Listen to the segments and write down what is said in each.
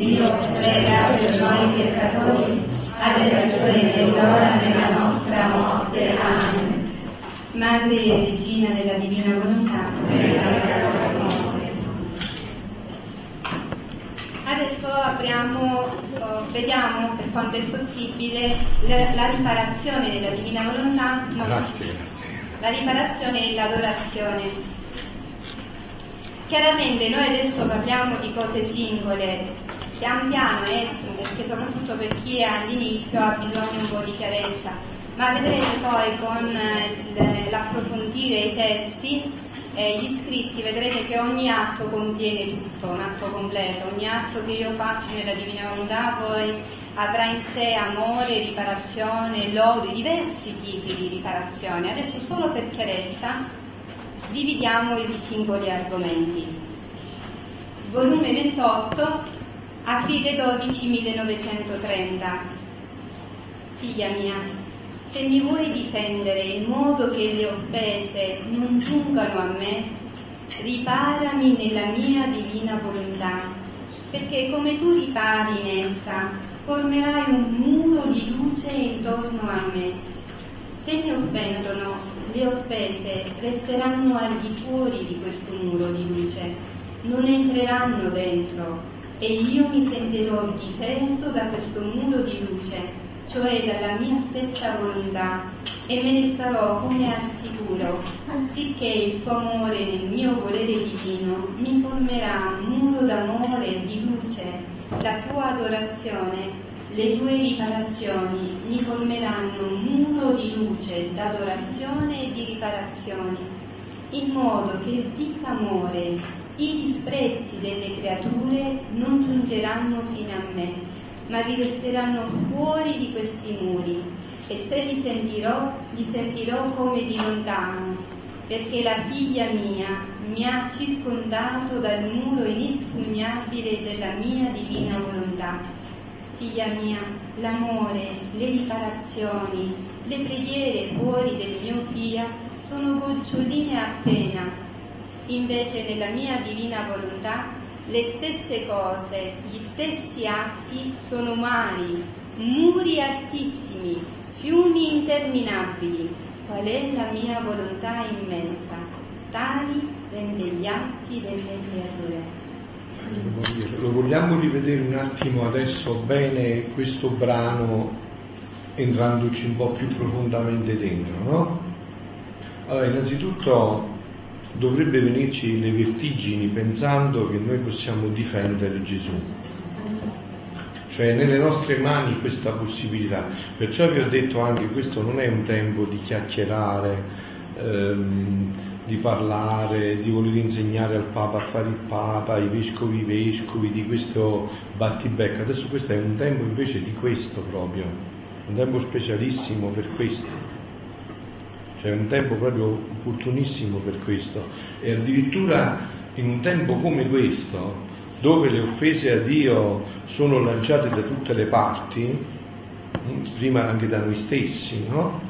Dio, prega per noi peccatori, adesso e nell'ora della nostra morte. Amen. Madre e Regina della Divina Volontà. Adesso apriamo, oh, vediamo per quanto è possibile la, la riparazione della Divina Volontà. No, grazie, grazie. La riparazione e l'adorazione. Chiaramente noi adesso parliamo di cose singole, pian piano, eh, perché soprattutto per chi è all'inizio ha bisogno un po' di chiarezza, ma vedrete poi con eh, l'approfondire i testi e gli scritti, vedrete che ogni atto contiene tutto, un atto completo, ogni atto che io faccio nella Divina Volontà poi avrà in sé amore, riparazione, lode, diversi tipi di riparazione. Adesso solo per chiarezza dividiamo i singoli argomenti. Volume 28, aprile 12 1930. Figlia mia, se mi vuoi difendere in modo che le offese non giungano a me, riparami nella mia divina volontà, perché come tu ripari in essa, formerai un muro di luce intorno a me. Se mi offendono, le offese resteranno al di fuori di questo muro di luce, non entreranno dentro e io mi sentirò difeso da questo muro di luce, cioè dalla mia stessa volontà, e me ne starò come al sicuro, sicché il tuo amore nel mio volere divino mi formerà un muro d'amore e di luce, la tua adorazione le tue riparazioni mi formeranno un muro di luce, d'adorazione e di riparazioni, in modo che il disamore, i disprezzi delle creature non giungeranno fino a me, ma vi resteranno fuori di questi muri, e se li sentirò, li sentirò come di lontano, perché la figlia mia mi ha circondato dal muro inespugnabile della mia divina volontà figlia mia, l'amore, le riparazioni, le preghiere fuori del mio fia sono goccioline appena. Invece nella mia divina volontà le stesse cose, gli stessi atti sono mari, muri altissimi, fiumi interminabili. Qual è la mia volontà immensa? Tali rende gli atti delle creature. Lo vogliamo rivedere un attimo adesso bene questo brano entrandoci un po' più profondamente dentro, no? Allora, innanzitutto dovrebbe venirci le vertigini pensando che noi possiamo difendere Gesù. Cioè nelle nostre mani questa possibilità. Perciò vi ho detto anche questo non è un tempo di chiacchierare, ehm, di parlare, di voler insegnare al Papa a fare il Papa, ai vescovi i vescovi, di questo battibecco. Adesso questo è un tempo invece di questo proprio, un tempo specialissimo per questo. Cioè un tempo proprio opportunissimo per questo. E addirittura in un tempo come questo, dove le offese a Dio sono lanciate da tutte le parti, prima anche da noi stessi, no?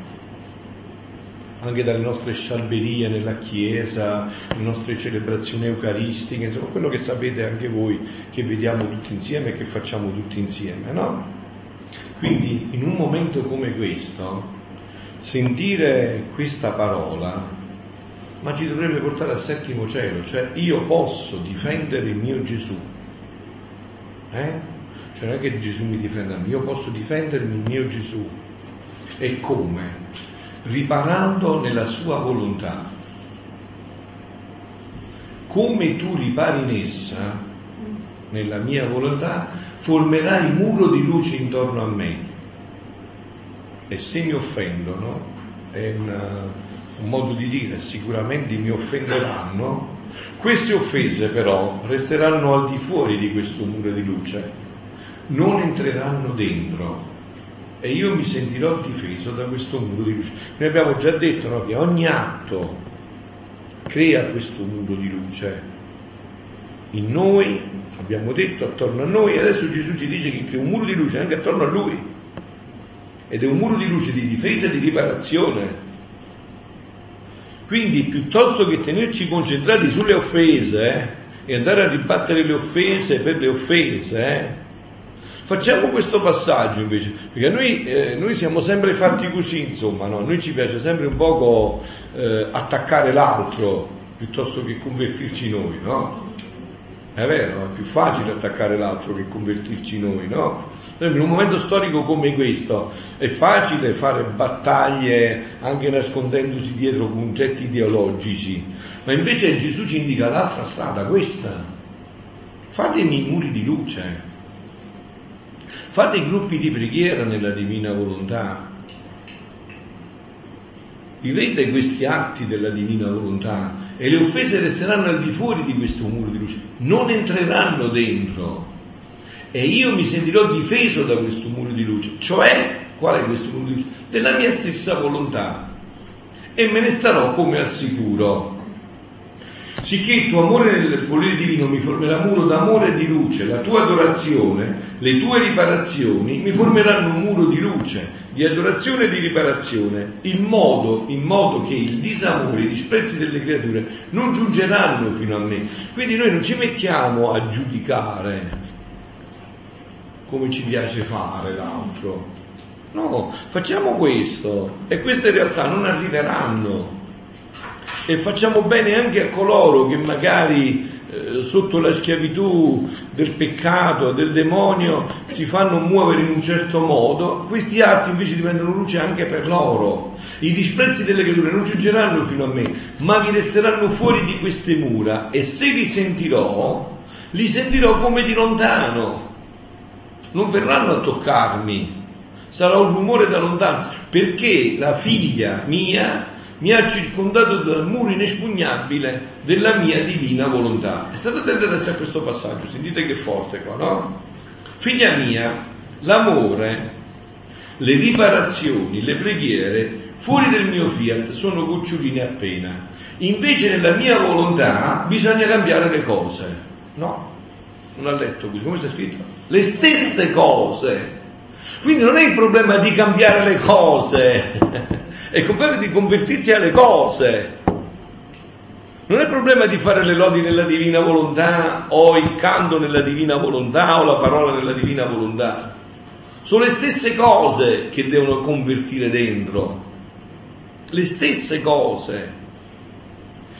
anche dalle nostre scialberie nella Chiesa, le nostre celebrazioni eucaristiche, insomma quello che sapete anche voi che vediamo tutti insieme e che facciamo tutti insieme, no? Quindi in un momento come questo, sentire questa parola, ma ci dovrebbe portare al settimo cielo, cioè io posso difendere il mio Gesù. Eh? Cioè non è che Gesù mi difenda, io posso difendermi il mio Gesù. E come? riparando nella sua volontà. Come tu ripari in essa, nella mia volontà, formerai muro di luce intorno a me. E se mi offendono, è una, un modo di dire, sicuramente mi offenderanno, queste offese però resteranno al di fuori di questo muro di luce, non entreranno dentro e io mi sentirò difeso da questo muro di luce. Noi abbiamo già detto no, che ogni atto crea questo muro di luce. In noi, abbiamo detto, attorno a noi, adesso Gesù ci dice che un muro di luce anche attorno a lui. Ed è un muro di luce di difesa e di riparazione. Quindi piuttosto che tenerci concentrati sulle offese, eh, e andare a ribattere le offese per le offese. Eh? Facciamo questo passaggio invece, perché noi, eh, noi, siamo sempre fatti così, insomma, no? noi ci piace sempre un poco eh, attaccare l'altro piuttosto che convertirci noi, no? È vero, è più facile attaccare l'altro che convertirci noi, no? In un momento storico come questo è facile fare battaglie anche nascondendosi dietro concetti ideologici, ma invece Gesù ci indica l'altra strada, questa. Fatemi i muri di luce, fate i gruppi di preghiera nella divina volontà, vivete questi atti della divina volontà e le offese resteranno al di fuori di questo muro di luce, non entreranno dentro e io mi sentirò difeso da questo muro di luce, cioè, qual è questo muro di luce? Della mia stessa volontà e me ne starò come al sicuro. Sicché il tuo amore nel volere divino mi formerà muro d'amore e di luce, la tua adorazione, le tue riparazioni mi formeranno un muro di luce, di adorazione e di riparazione, in modo, in modo che il disamore, i disprezzi delle creature non giungeranno fino a me. Quindi noi non ci mettiamo a giudicare come ci piace fare l'altro. No, facciamo questo e queste realtà non arriveranno. E facciamo bene anche a coloro che magari eh, sotto la schiavitù del peccato, del demonio, si fanno muovere in un certo modo, questi atti invece diventano luce anche per loro. I disprezzi delle creature non giungeranno fino a me, ma vi resteranno fuori di queste mura. E se li sentirò, li sentirò come di lontano. Non verranno a toccarmi, sarà un rumore da lontano, perché la figlia mia mi ha circondato dal muro inespugnabile della mia divina volontà. E state attenti adesso a questo passaggio, sentite che forte qua, no? Figlia mia, l'amore, le riparazioni, le preghiere, fuori del mio fiat sono goccioline appena. Invece nella mia volontà bisogna cambiare le cose. No, non ha letto qui, come sta scritto? Le stesse cose. Quindi non è il problema di cambiare le cose, è problema di convertirsi alle cose. Non è problema di fare le lodi nella divina volontà o il canto nella divina volontà o la parola nella divina volontà. Sono le stesse cose che devono convertire dentro. Le stesse cose.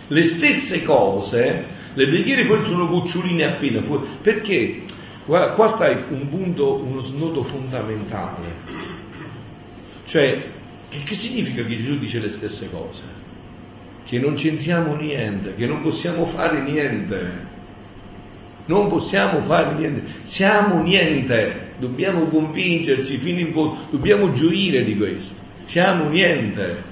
Le stesse cose le preghiere fuori sono goccioline appena fuori. Perché? Qua, qua sta un punto, uno snodo fondamentale. Cioè, che, che significa che Gesù dice le stesse cose? Che non c'entriamo niente, che non possiamo fare niente. Non possiamo fare niente, siamo niente, dobbiamo convincerci fino in fondo, dobbiamo gioire di questo, siamo niente.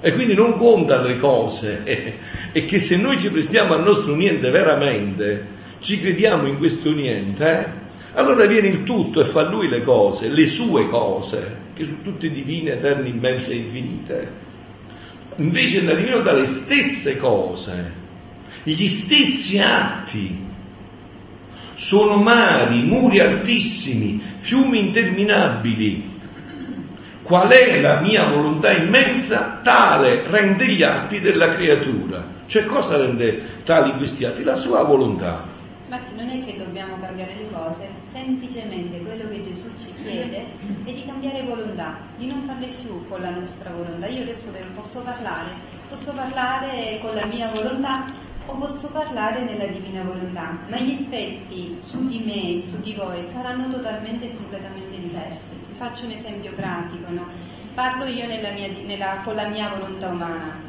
E quindi non conta le cose, e che se noi ci prestiamo al nostro niente veramente, ci crediamo in questo niente, eh, allora viene il tutto e fa lui le cose, le sue cose, che sono tutte divine, eterne, immense e infinite. Invece la divino dà le stesse cose, gli stessi atti, sono mari, muri altissimi, fiumi interminabili, qual è la mia volontà immensa, tale rende gli atti della creatura. Cioè cosa rende tali questi atti? La sua volontà. Ma non è che dobbiamo cambiare le cose, semplicemente quello che Gesù ci chiede è di cambiare volontà, di non farle più con la nostra volontà. Io adesso posso parlare, posso parlare con la mia volontà o posso parlare nella divina volontà, ma gli effetti su di me e su di voi saranno totalmente e completamente diversi faccio un esempio pratico, no? parlo io nella mia, nella, con la mia volontà umana?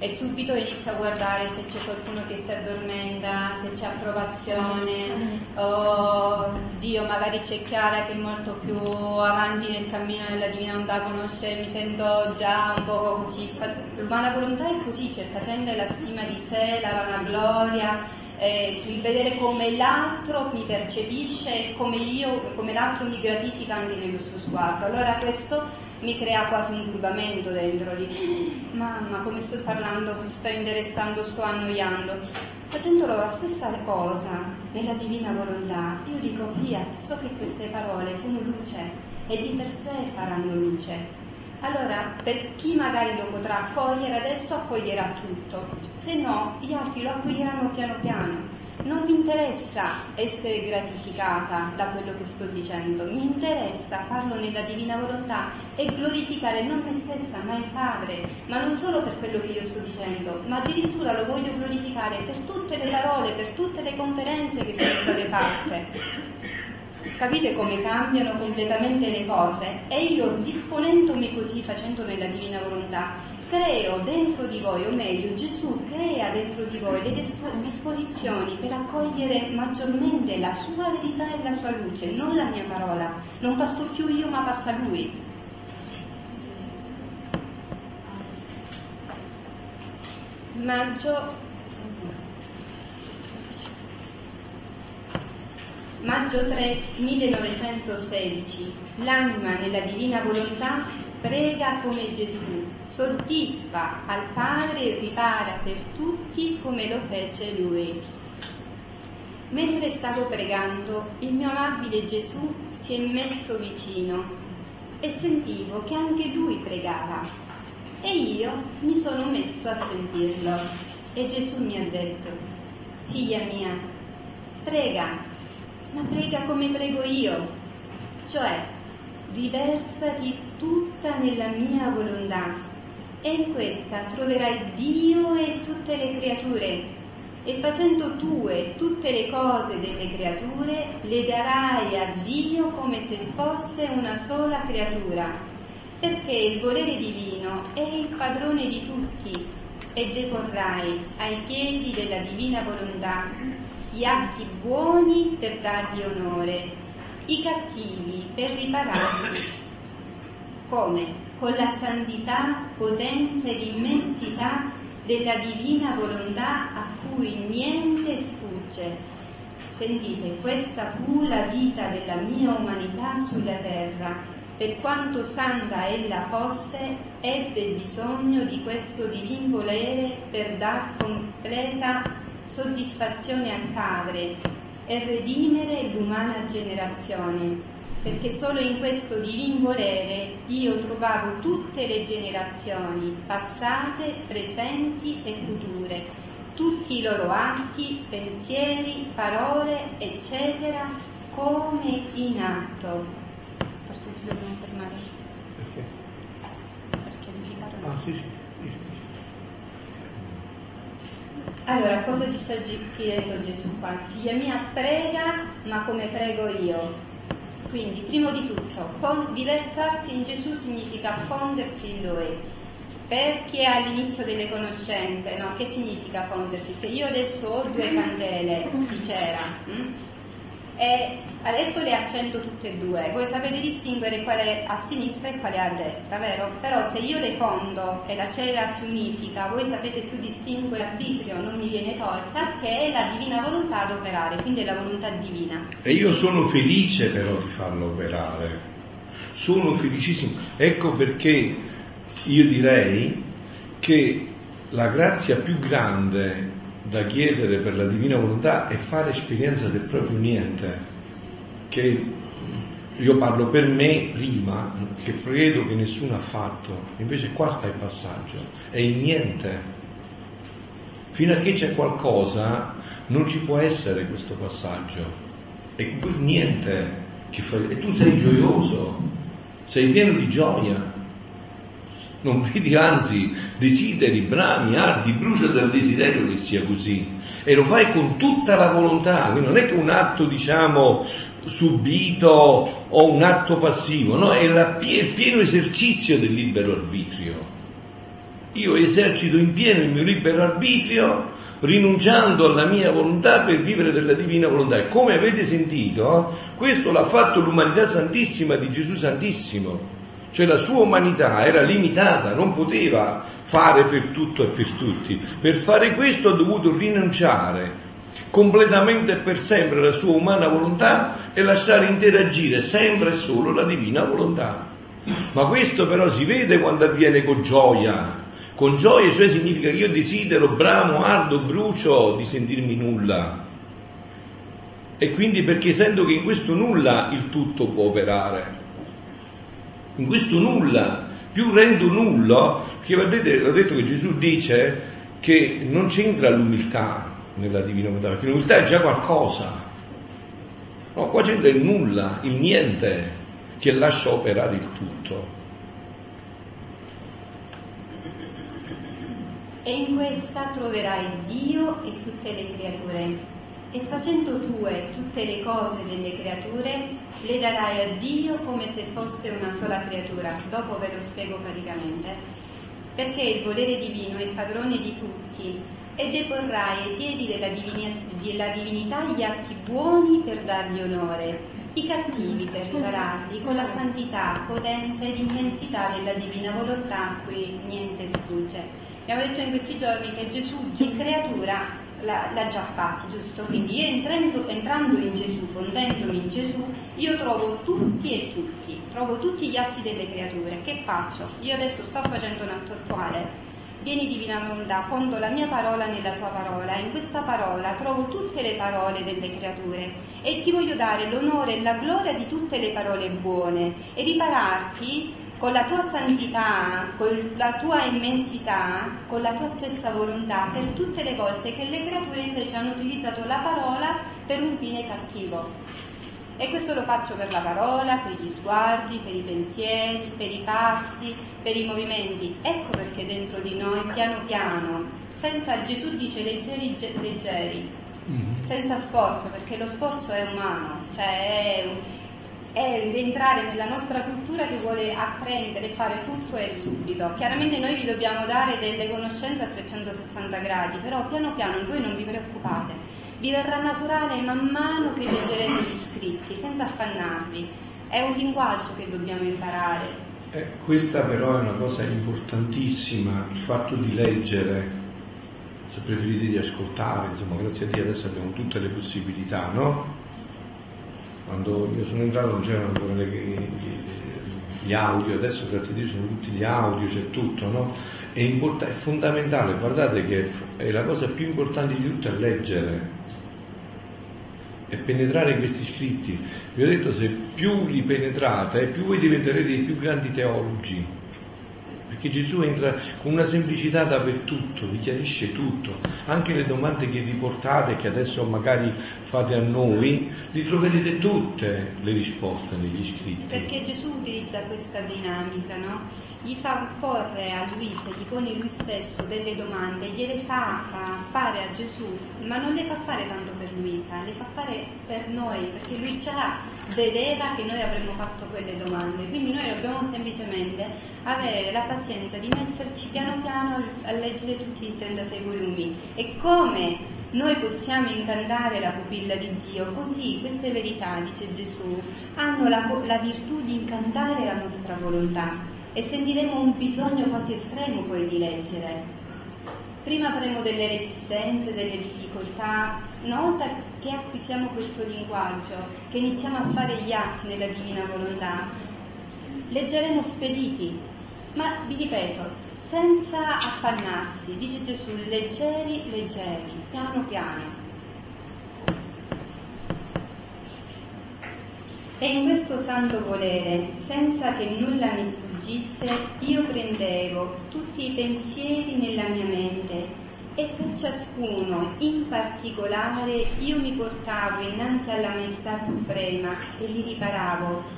E subito inizio a guardare se c'è qualcuno che si addormenta, se c'è approvazione, o Dio magari c'è Chiara che è molto più avanti nel cammino della divina volontà, conosce, mi sento già un po' così. L'umana volontà è così, cerca sempre la stima di sé, la vanagloria eh, il vedere come l'altro mi percepisce e come io, come l'altro mi gratifica anche nello suo sguardo. Allora questo mi crea quasi un turbamento dentro di mamma come sto parlando, sto interessando, sto annoiando. Facendo loro la stessa cosa nella divina volontà, io dico via, so che queste parole sono luce e di per sé faranno luce allora per chi magari lo potrà accogliere adesso accoglierà tutto, se no gli altri lo accoglieranno piano piano. Non mi interessa essere gratificata da quello che sto dicendo, mi interessa farlo nella divina volontà e glorificare non me stessa ma il Padre, ma non solo per quello che io sto dicendo, ma addirittura lo voglio glorificare per tutte le parole, per tutte le conferenze che sono state fatte. Capite come cambiano completamente le cose? E io disponendomi così, facendo nella divina volontà, creo dentro di voi, o meglio, Gesù crea dentro di voi le disposizioni per accogliere maggiormente la sua verità e la sua luce, non la mia parola. Non passo più io, ma passa lui. Maggio Maggio 3 1916. L'anima nella divina volontà prega come Gesù, soddisfa al Padre e ripara per tutti come lo fece Lui. Mentre stavo pregando, il mio amabile Gesù si è messo vicino e sentivo che anche lui pregava. E io mi sono messo a sentirlo. E Gesù mi ha detto, figlia mia, prega ma prega come prego io, cioè riversati tutta nella mia volontà. E in questa troverai Dio e tutte le creature. E facendo tue tutte le cose delle creature le darai a Dio come se fosse una sola creatura, perché il volere divino è il padrone di tutti e deporrai ai piedi della divina volontà gli atti buoni per dargli onore, i cattivi per ripararli. Come? Con la santità, potenza ed immensità della divina volontà a cui niente sfugge. Sentite, questa fu la vita della mia umanità sulla terra. Per quanto santa ella fosse, ebbe bisogno di questo divin volere per dar completa soddisfazione al Padre e redimere l'umana generazione, perché solo in questo divin volere io trovavo tutte le generazioni, passate, presenti e future, tutti i loro atti, pensieri, parole, eccetera, come in atto. Forse ci dobbiamo fermare. Perché? Per chiarificare. Ah, sì, sì. Allora, cosa ci sta chiedendo Gesù qua? Figlia mia, prega, ma come prego io. Quindi, prima di tutto, diversarsi in Gesù significa fondersi in Lui. Per chi è all'inizio delle conoscenze, no? Che significa fondersi? Se io adesso ho due candele di cera, hm? E adesso le accendo tutte e due, voi sapete distinguere quale a sinistra e quale a destra, vero? Però se io le fondo e la cera si unifica, voi sapete più distinguere l'arbitrio, non mi viene tolta, che è la divina volontà ad operare, quindi è la volontà divina. E io sono felice però di farlo operare, sono felicissimo. Ecco perché io direi che la grazia più grande da chiedere per la divina volontà è fare esperienza del proprio niente, che io parlo per me prima, che credo che nessuno ha fatto, invece qua sta il passaggio, è il niente. Fino a che c'è qualcosa non ci può essere questo passaggio, è quel niente che fa, e tu sei gioioso, sei pieno di gioia, non vedi anzi, desideri, brami, ardi, brucia dal desiderio che sia così. E lo fai con tutta la volontà, quindi non è che un atto, diciamo, subito o un atto passivo, no, è la, il pieno esercizio del libero arbitrio. Io esercito in pieno il mio libero arbitrio rinunciando alla mia volontà per vivere della divina volontà. E come avete sentito, questo l'ha fatto l'umanità santissima di Gesù Santissimo cioè la sua umanità era limitata, non poteva fare per tutto e per tutti. Per fare questo ha dovuto rinunciare completamente e per sempre alla sua umana volontà e lasciare interagire sempre e solo la divina volontà. Ma questo però si vede quando avviene con gioia. Con gioia cioè significa che io desidero, bramo, ardo, brucio di sentirmi nulla. E quindi perché sento che in questo nulla il tutto può operare in questo nulla, più rendo nullo, perché vedete, ho detto che Gesù dice che non c'entra l'umiltà nella divina volontà, perché l'umiltà è già qualcosa. No, qua c'entra il nulla, il niente, che lascia operare il tutto. E in questa troverai Dio e tutte le creature. E facendo tue tutte le cose delle creature, le darai a Dio come se fosse una sola creatura. Dopo ve lo spiego praticamente. Perché il volere divino è padrone di tutti e deporrai ai piedi della, divini- della divinità gli atti buoni per dargli onore, i cattivi per ripararli con la santità, potenza ed immensità della divina volontà a cui niente sfugge. Abbiamo detto in questi giorni che Gesù è creatura l'ha, già fatto, giusto? Quindi entrando, entrando in Gesù, fondendomi in Gesù, io trovo tutti e tutti, trovo tutti gli atti delle creature. Che faccio? Io adesso sto facendo un atto attuale. Vieni divina volontà, fondo la mia parola nella tua parola, in questa parola trovo tutte le parole delle creature e ti voglio dare l'onore e la gloria di tutte le parole buone e ripararti con la tua santità, con la tua immensità, con la tua stessa volontà, per tutte le volte che le creature invece hanno utilizzato la parola per un fine cattivo. E questo lo faccio per la parola, per gli sguardi, per i pensieri, per i passi, per i movimenti. Ecco perché dentro di noi, piano piano, senza Gesù dice leggeri, leggeri, mm-hmm. senza sforzo, perché lo sforzo è umano, cioè è è rientrare nella nostra cultura che vuole apprendere, fare tutto e subito. Chiaramente noi vi dobbiamo dare delle conoscenze a 360 gradi, però piano piano voi non vi preoccupate, vi verrà naturale man mano che leggerete gli scritti, senza affannarvi. È un linguaggio che dobbiamo imparare. Eh, questa però è una cosa importantissima, il fatto di leggere, se preferite di ascoltare, insomma grazie a Dio adesso abbiamo tutte le possibilità, no? Quando io sono entrato non c'erano ancora le, gli audio, adesso grazie a Dio sono tutti gli audio, c'è tutto, no? È, import- è fondamentale, guardate che è la cosa più importante di tutto è leggere, è penetrare questi scritti. Vi ho detto, se più li penetrate, più voi diventerete i più grandi teologi perché Gesù entra con una semplicità dappertutto, vi chiarisce tutto, anche le domande che vi portate, che adesso magari fate a noi, li troverete tutte le risposte negli scritti. Perché Gesù utilizza questa dinamica, no? Gli fa porre a Luisa, gli pone lui stesso delle domande, gliele fa, fa fare a Gesù, ma non le fa fare tanto per Luisa, le fa fare per noi, perché lui già vedeva che noi avremmo fatto quelle domande, quindi noi dobbiamo semplicemente avere la pazienza di metterci piano piano a leggere tutti i 36 volumi. E come noi possiamo incantare la pupilla di Dio, così queste verità, dice Gesù, hanno la, la virtù di incantare la nostra volontà e sentiremo un bisogno quasi estremo poi di leggere. Prima avremo delle resistenze, delle difficoltà, una volta che acquisiamo questo linguaggio, che iniziamo a fare gli atti nella divina volontà, leggeremo spediti, ma vi ripeto, senza affannarsi, dice Gesù, leggeri, leggeri, piano piano. E in questo santo volere, senza che nulla mi sfuggisse, io prendevo tutti i pensieri nella mia mente e per ciascuno in particolare io mi portavo innanzi alla maestà suprema e li riparavo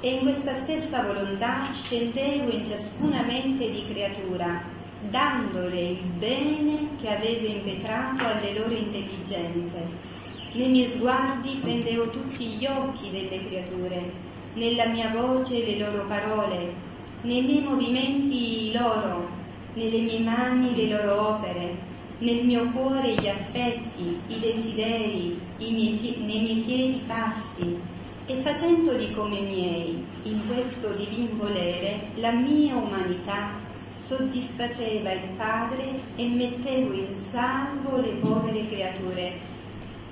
e in questa stessa volontà scendevo in ciascuna mente di creatura, dandole il bene che avevo impetrato alle loro intelligenze. Nei miei sguardi prendevo tutti gli occhi delle creature, nella mia voce le loro parole, nei miei movimenti loro, nelle mie mani le loro opere, nel mio cuore gli affetti, i desideri, i miei, nei miei piedi passi, e facendoli come miei in questo divin volere, la mia umanità soddisfaceva il Padre e mettevo in salvo le povere creature.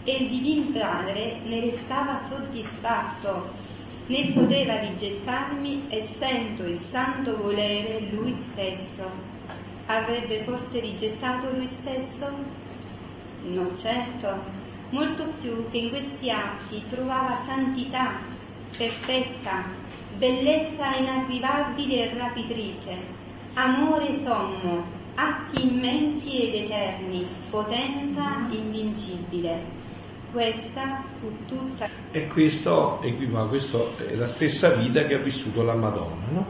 E il divin Padre ne restava soddisfatto, né poteva rigettarmi essendo il santo volere lui stesso. Avrebbe forse rigettato lui stesso? No, certo, molto più che in questi atti trovava santità, perfetta, bellezza inarrivabile e rapitrice, amore sommo, atti immensi ed eterni, potenza invincibile. Questa fu tutta. E questo, e qui, ma questo è la stessa vita che ha vissuto la Madonna, no?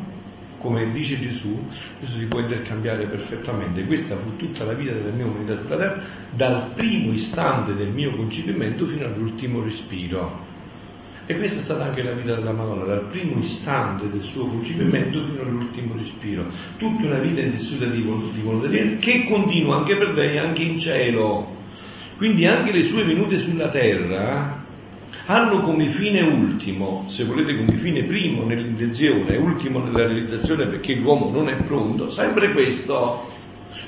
Come dice Gesù, questo si può intercambiare perfettamente. Questa fu tutta la vita della mia umanità sulla terra, dal primo istante del mio concepimento fino all'ultimo respiro. E questa è stata anche la vita della Madonna, dal primo istante del suo concepimento fino all'ultimo respiro. Tutta una vita intessuta di, di che continua anche per lei, anche in cielo. Quindi anche le sue venute sulla terra hanno come fine ultimo, se volete come fine primo nell'intenzione ultimo nella realizzazione perché l'uomo non è pronto, sempre questo.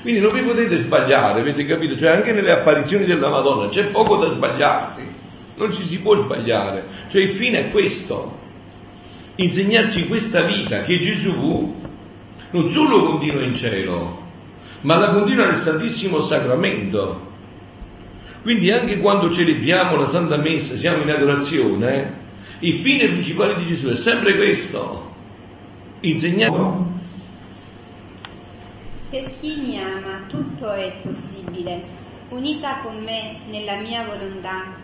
Quindi non vi potete sbagliare, avete capito? Cioè anche nelle apparizioni della Madonna c'è poco da sbagliarsi non ci si può sbagliare, cioè il fine è questo, insegnarci questa vita che Gesù non solo continua in cielo, ma la continua nel Santissimo Sacramento. Quindi anche quando celebriamo la Santa Messa, siamo in adorazione, il fine principale di Gesù è sempre questo, insegnare. Per chi mi ama tutto è possibile, unita con me nella mia volontà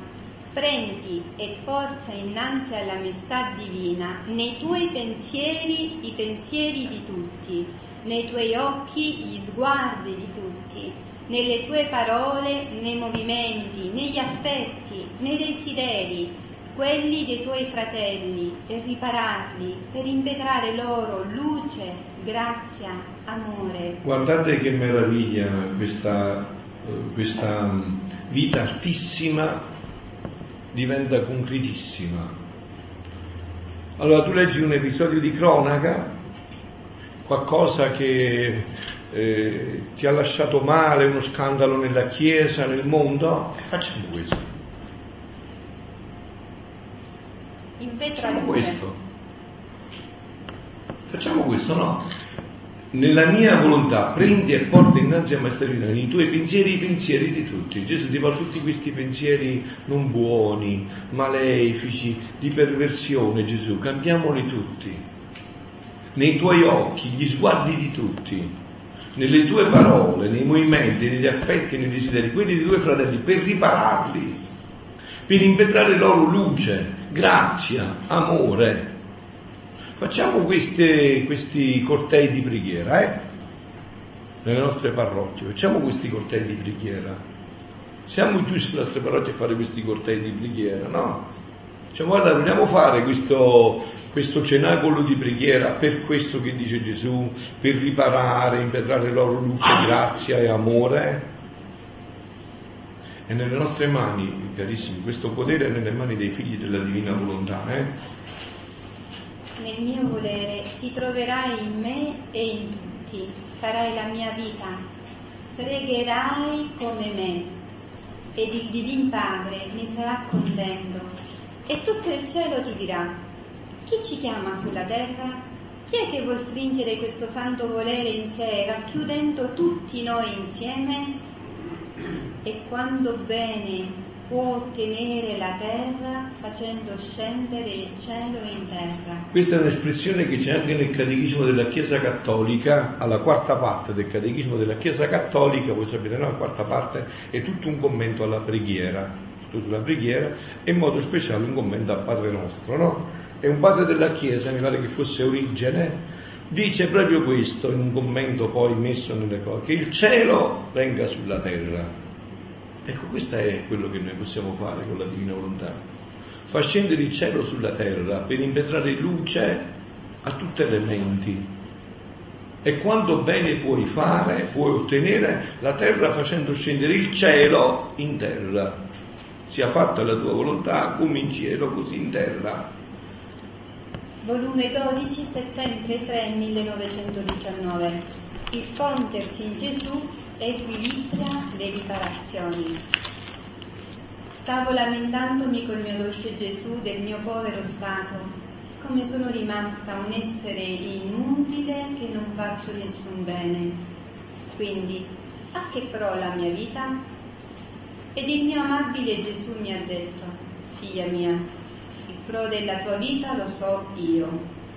prendi e porta innanzi all'amistà divina nei tuoi pensieri i pensieri di tutti, nei tuoi occhi gli sguardi di tutti, nelle tue parole, nei movimenti, negli affetti, nei desideri, quelli dei tuoi fratelli, per ripararli, per impetrare loro luce, grazia, amore. Guardate che meraviglia questa, eh, questa mm, vita altissima diventa concretissima. Allora tu leggi un episodio di cronaca, qualcosa che eh, ti ha lasciato male, uno scandalo nella Chiesa, nel mondo, e facciamo questo. Facciamo questo. Facciamo questo, no? nella mia volontà prendi e porta innanzi a Maestà Divina i tuoi pensieri i pensieri di tutti. Gesù ti parla tutti questi pensieri non buoni, malefici, di perversione, Gesù, cambiamoli tutti. Nei tuoi occhi, gli sguardi di tutti, nelle tue parole, nei movimenti, negli affetti, nei desideri, quelli dei tuoi fratelli, per ripararli, per impetrare loro luce, grazia, amore, Facciamo queste, questi cortei di preghiera, eh? Nelle nostre parrocchie, facciamo questi cortei di preghiera. Siamo giusti sulle nostre parrocchie a fare questi cortei di preghiera, no? Diciamo, guarda, vogliamo fare questo, questo cenacolo di preghiera per questo che dice Gesù, per riparare, impetrare loro luce, grazia e amore. È nelle nostre mani, carissimi, questo potere è nelle mani dei figli della divina volontà, eh? nel mio volere, ti troverai in me e in tutti, farai la mia vita, pregherai come me ed il Divin Padre ne sarà contento e tutto il cielo ti dirà, chi ci chiama sulla terra? Chi è che vuol stringere questo santo volere in sé, racchiudendo tutti noi insieme? E quando bene può ottenere la terra facendo scendere il cielo in terra. Questa è un'espressione che c'è anche nel Catechismo della Chiesa Cattolica, alla quarta parte del Catechismo della Chiesa Cattolica, voi sapete, no? La quarta parte è tutto un commento alla preghiera, tutta la preghiera, e in modo speciale un commento al Padre nostro, no? E un padre della Chiesa, mi pare che fosse Origene, dice proprio questo in un commento poi messo nelle cose, che il cielo venga sulla terra Ecco, questo è quello che noi possiamo fare con la divina volontà. Far scendere il cielo sulla terra per impetrare luce a tutte le menti. E quanto bene puoi fare, puoi ottenere la terra facendo scendere il cielo in terra. Sia fatta la tua volontà come in cielo, così in terra. Volume 12, settembre 3 1919. Il fondersi in Gesù equilibra le riparazioni. Stavo lamentandomi col mio dolce Gesù del mio povero stato, come sono rimasta un essere inutile che non faccio nessun bene. Quindi, a che pro la mia vita? Ed il mio amabile Gesù mi ha detto, figlia mia, il pro della tua vita lo so io,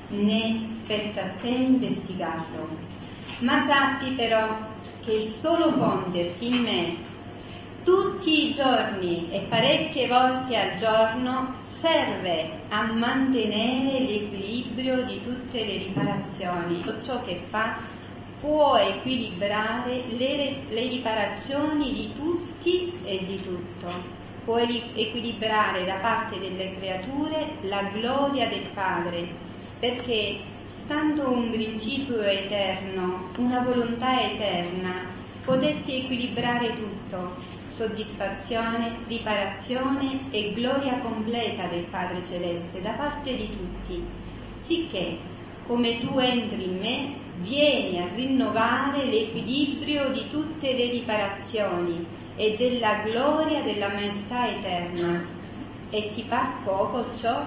né spetta a te investigarlo. Ma sappi però che il solo ponderti in me tutti i giorni e parecchie volte al giorno serve a mantenere l'equilibrio di tutte le riparazioni ciò che fa può equilibrare le, le riparazioni di tutti e di tutto, può equilibrare da parte delle creature la gloria del Padre, perché stando un principio eterno, una volontà eterna, potetti equilibrare tutto, soddisfazione, riparazione e gloria completa del Padre Celeste da parte di tutti, sicché come tu entri in me, vieni a rinnovare l'equilibrio di tutte le riparazioni e della gloria della maestà eterna. E ti par poco ciò?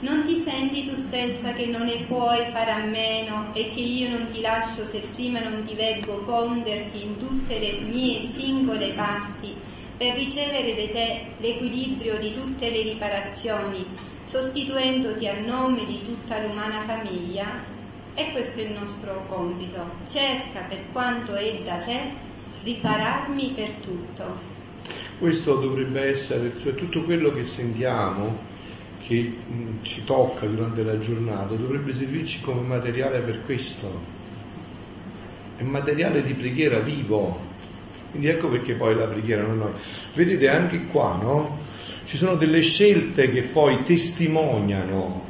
Non ti senti tu stessa che non ne puoi fare a meno e che io non ti lascio se prima non ti veggo fonderti in tutte le mie singole parti per ricevere da te l'equilibrio di tutte le riparazioni, sostituendoti a nome di tutta l'umana famiglia? E questo è il nostro compito. Cerca per quanto è da te ripararmi per tutto. Questo dovrebbe essere, cioè tutto quello che sentiamo che mm, ci tocca durante la giornata dovrebbe servirci come materiale per questo. È materiale di preghiera vivo. Quindi ecco perché poi la preghiera non è. Vedete anche qua, no? Ci sono delle scelte che poi testimoniano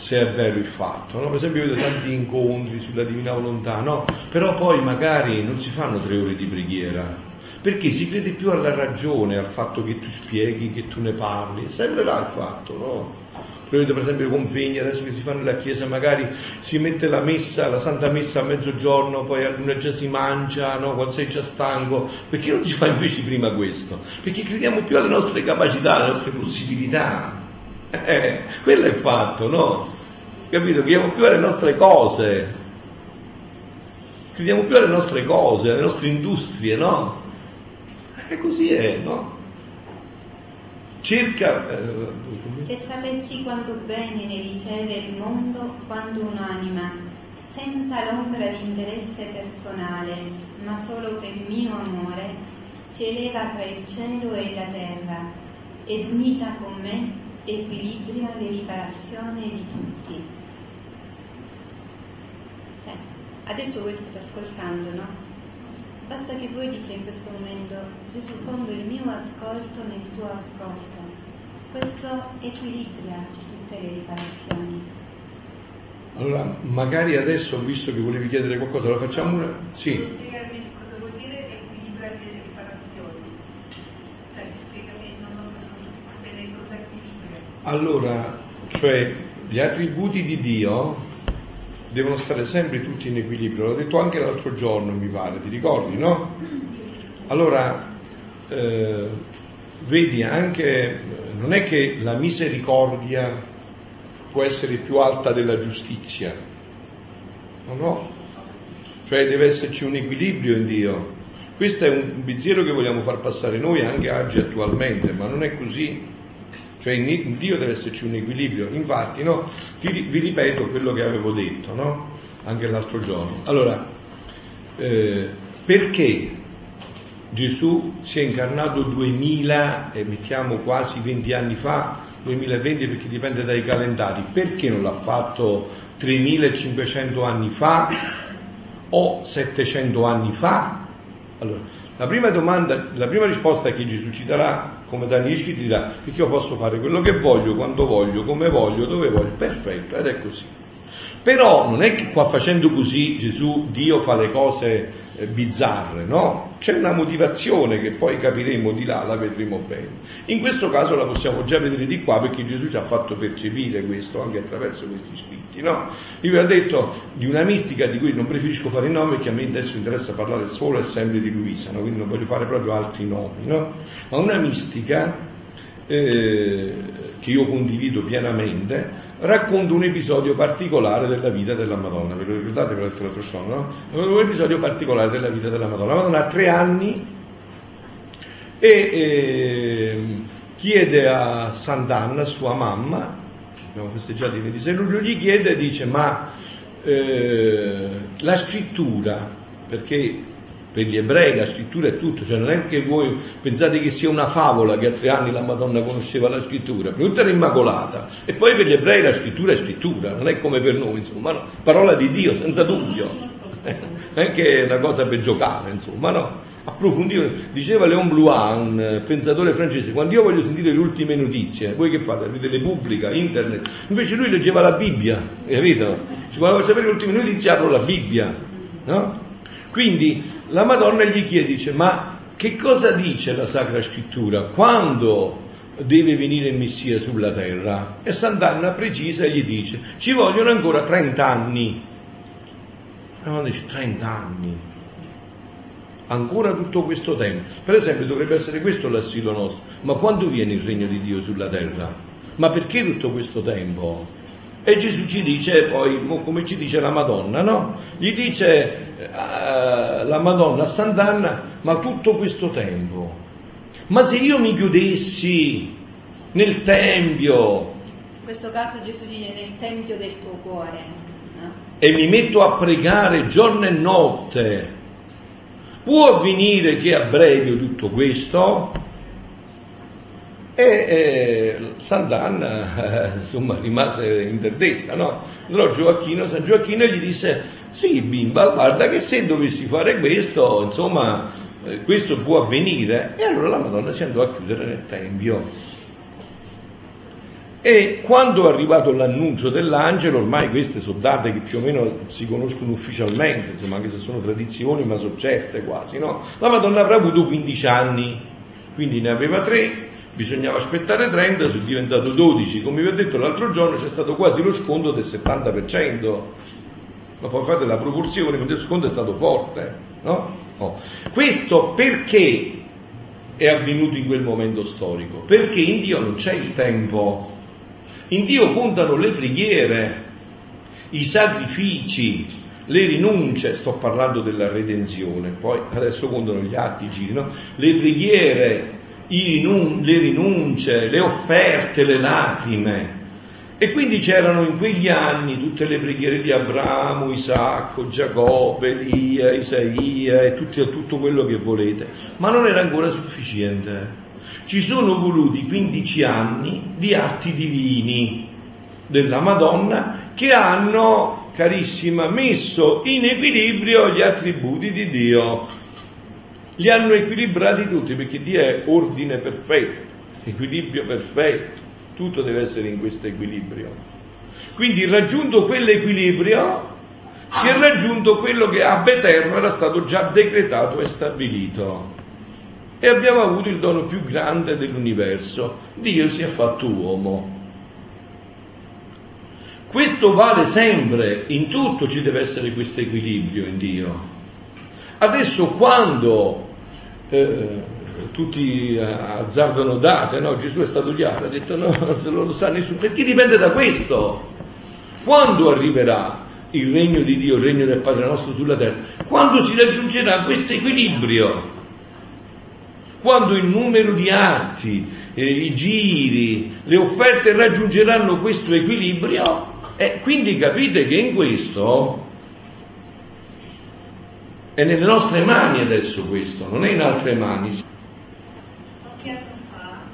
se è vero il fatto. No? Per esempio vedo tanti incontri sulla divina volontà, no? Però poi magari non si fanno tre ore di preghiera, perché si crede più alla ragione, al fatto che tu spieghi, che tu ne parli, sempre là il fatto, no? Vedete per esempio i convegni adesso che si fanno nella chiesa, magari si mette la messa, la santa messa a mezzogiorno, poi a luna già si mangia, no? quando sei già stanco, perché non si fa invece prima questo? Perché crediamo più alle nostre capacità, alle nostre possibilità. Eh, quello è fatto, no? Capito? Crediamo più alle nostre cose, crediamo più alle nostre cose, alle nostre industrie, no? E così è, no? Cerca... Eh, Se sapessi quanto bene ne riceve il mondo quando un'anima, senza l'ombra di interesse personale, ma solo per mio amore, si eleva tra il cielo e la terra ed unita con me equilibria le riparazioni di tutti. Cioè, adesso voi state ascoltando, no? Basta che voi dite in questo momento, Gesù fondo il mio ascolto nel tuo ascolto. Questo equilibria tutte le riparazioni. Allora, magari adesso, visto che volevi chiedere qualcosa, lo facciamo una... Sì. Spiegami cosa vuol dire equilibrare le riparazioni. Cioè, spiegami, non ho bene cosa equilibra. Allora, cioè, gli attributi di Dio devono stare sempre tutti in equilibrio, l'ho detto anche l'altro giorno, mi pare, ti ricordi, no? Allora, eh, vedi anche, non è che la misericordia può essere più alta della giustizia, no, no, cioè deve esserci un equilibrio in Dio. Questo è un pensiero che vogliamo far passare noi anche oggi attualmente, ma non è così. Cioè in Dio deve esserci un equilibrio. Infatti, no, vi, ripeto quello che avevo detto, no? Anche l'altro giorno. Allora, eh, perché Gesù si è incarnato 2000, e mettiamo quasi 20 anni fa, 2020 perché dipende dai calendari, perché non l'ha fatto 3500 anni fa o 700 anni fa? Allora, la prima domanda, la prima risposta che Gesù ci darà, come Daniel ti dirà, perché io posso fare quello che voglio, quando voglio, come voglio, dove voglio, perfetto, ed è così. Però non è che qua facendo così Gesù, Dio fa le cose eh, bizzarre, no? C'è una motivazione che poi capiremo di là, la vedremo bene. In questo caso la possiamo già vedere di qua perché Gesù ci ha fatto percepire questo anche attraverso questi scritti, no? Io vi ho detto di una mistica di cui non preferisco fare il nome perché a me adesso interessa parlare solo e sempre di Luisa, no? Quindi non voglio fare proprio altri nomi, no? Ma una mistica eh, che io condivido pienamente racconta un episodio particolare della vita della Madonna. Ve lo ricordate detto l'altro giorno? No? Un episodio particolare della vita della Madonna. La Madonna ha tre anni e, e chiede a Sant'Anna, sua mamma, abbiamo festeggiato il 26 luglio, gli chiede e dice ma eh, la scrittura, perché per gli ebrei la scrittura è tutto, cioè non è che voi pensate che sia una favola che a tre anni la Madonna conosceva la scrittura, prima era immacolata e poi per gli ebrei la scrittura è scrittura, non è come per noi, insomma, no? parola di Dio senza dubbio, non è che è una cosa per giocare, insomma, no? Approfondire, diceva Leon Blois, un pensatore francese, quando io voglio sentire le ultime notizie, voi che fate? Avete le pubblica, internet, invece lui leggeva la Bibbia, capito? Cioè, quando voglio sapere le ultime notizie apro la Bibbia, no? Quindi la Madonna gli chiede, dice, ma che cosa dice la Sacra Scrittura? Quando deve venire il Messia sulla terra? E Sant'Anna precisa e gli dice, ci vogliono ancora 30 anni. La Madonna dice, 30 anni. Ancora tutto questo tempo. Per esempio dovrebbe essere questo l'assilo nostro. Ma quando viene il regno di Dio sulla terra? Ma perché tutto questo tempo? E Gesù ci dice poi, come ci dice la Madonna, no? Gli dice uh, la Madonna a Sant'Anna, ma tutto questo tempo, ma se io mi chiudessi nel Tempio... In questo caso Gesù dice nel Tempio del tuo cuore. No? E mi metto a pregare giorno e notte, può avvenire che abbrevi tutto questo? E eh, Sant'Anna, eh, insomma, rimase interdetta, no? Allora Gioacchino, San Gioacchino gli disse, sì bimba, guarda che se dovessi fare questo, insomma, eh, questo può avvenire. E allora la Madonna si andò a chiudere nel Tempio. E quando è arrivato l'annuncio dell'angelo, ormai queste sono date che più o meno si conoscono ufficialmente, insomma, anche se sono tradizioni, ma sono certe quasi, no? La Madonna avrà avuto 15 anni, quindi ne aveva 3, bisognava aspettare 30, sono diventato 12, come vi ho detto l'altro giorno c'è stato quasi lo sconto del 70%, ma poi fate la proporzione, quindi il sconto è stato forte, no? no? Questo perché è avvenuto in quel momento storico? Perché in Dio non c'è il tempo, in Dio contano le preghiere, i sacrifici, le rinunce, sto parlando della redenzione, poi adesso contano gli atti no? le preghiere, le rinunce, le offerte, le lacrime. E quindi c'erano in quegli anni tutte le preghiere di Abramo, Isacco, Giacobbe, Elia, Isaia e tutti, tutto quello che volete, ma non era ancora sufficiente. Ci sono voluti 15 anni di atti divini della Madonna che hanno, carissima, messo in equilibrio gli attributi di Dio li hanno equilibrati tutti perché Dio è ordine perfetto, equilibrio perfetto, tutto deve essere in questo equilibrio. Quindi raggiunto quell'equilibrio si è raggiunto quello che ab eterno era stato già decretato e stabilito. E abbiamo avuto il dono più grande dell'universo. Dio si è fatto uomo. Questo vale sempre, in tutto ci deve essere questo equilibrio in Dio. Adesso quando eh, tutti azzardano date, no? Gesù è stato chiaro, ha detto no, non lo sa nessuno, perché dipende da questo. Quando arriverà il regno di Dio, il regno del Padre nostro sulla terra? Quando si raggiungerà questo equilibrio? Quando il numero di atti, eh, i giri, le offerte raggiungeranno questo equilibrio, eh, quindi capite che in questo è nelle nostre mani adesso questo, non è in altre mani. Qualche anno fa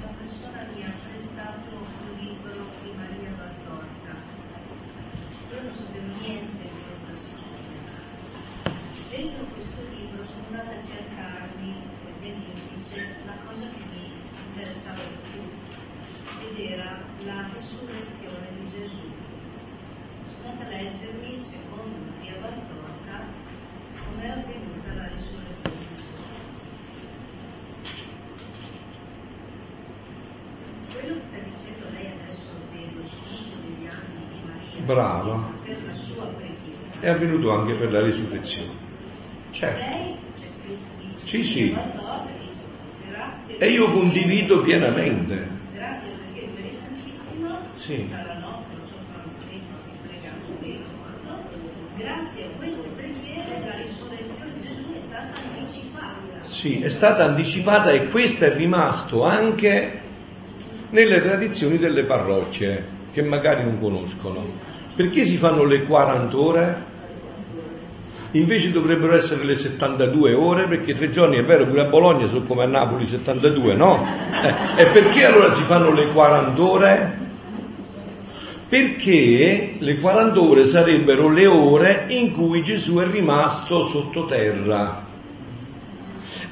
una persona mi ha prestato un libro di Maria Valtorta. Io non sapevo niente di questa storia. Dentro questo libro sono andata a cercarmi nell'indice la cosa che mi interessava di più ed era la risurrezione di Gesù. Sono andata a leggermi secondo Maria Valtorta come è avvenuta la risurrezione di Gesù. Quello che sta dicendo lei adesso dello sconto degli anni di Maria Brava. per la sua È avvenuto anche per la risurrezione. Certo. Sì, sì. E io condivido pienamente. Grazie perché Santissima Sì. grazie a queste preghiere la risurrezione di Gesù è stata anticipata. Sì, è stata anticipata e questo è rimasto anche nelle tradizioni delle parrocchie che magari non conoscono. Perché si fanno le 40 ore? Invece dovrebbero essere le 72 ore perché tre giorni è vero pure a Bologna sono come a Napoli 72, no? Eh, e perché allora si fanno le 40 ore? Perché le 40 ore sarebbero le ore in cui Gesù è rimasto sottoterra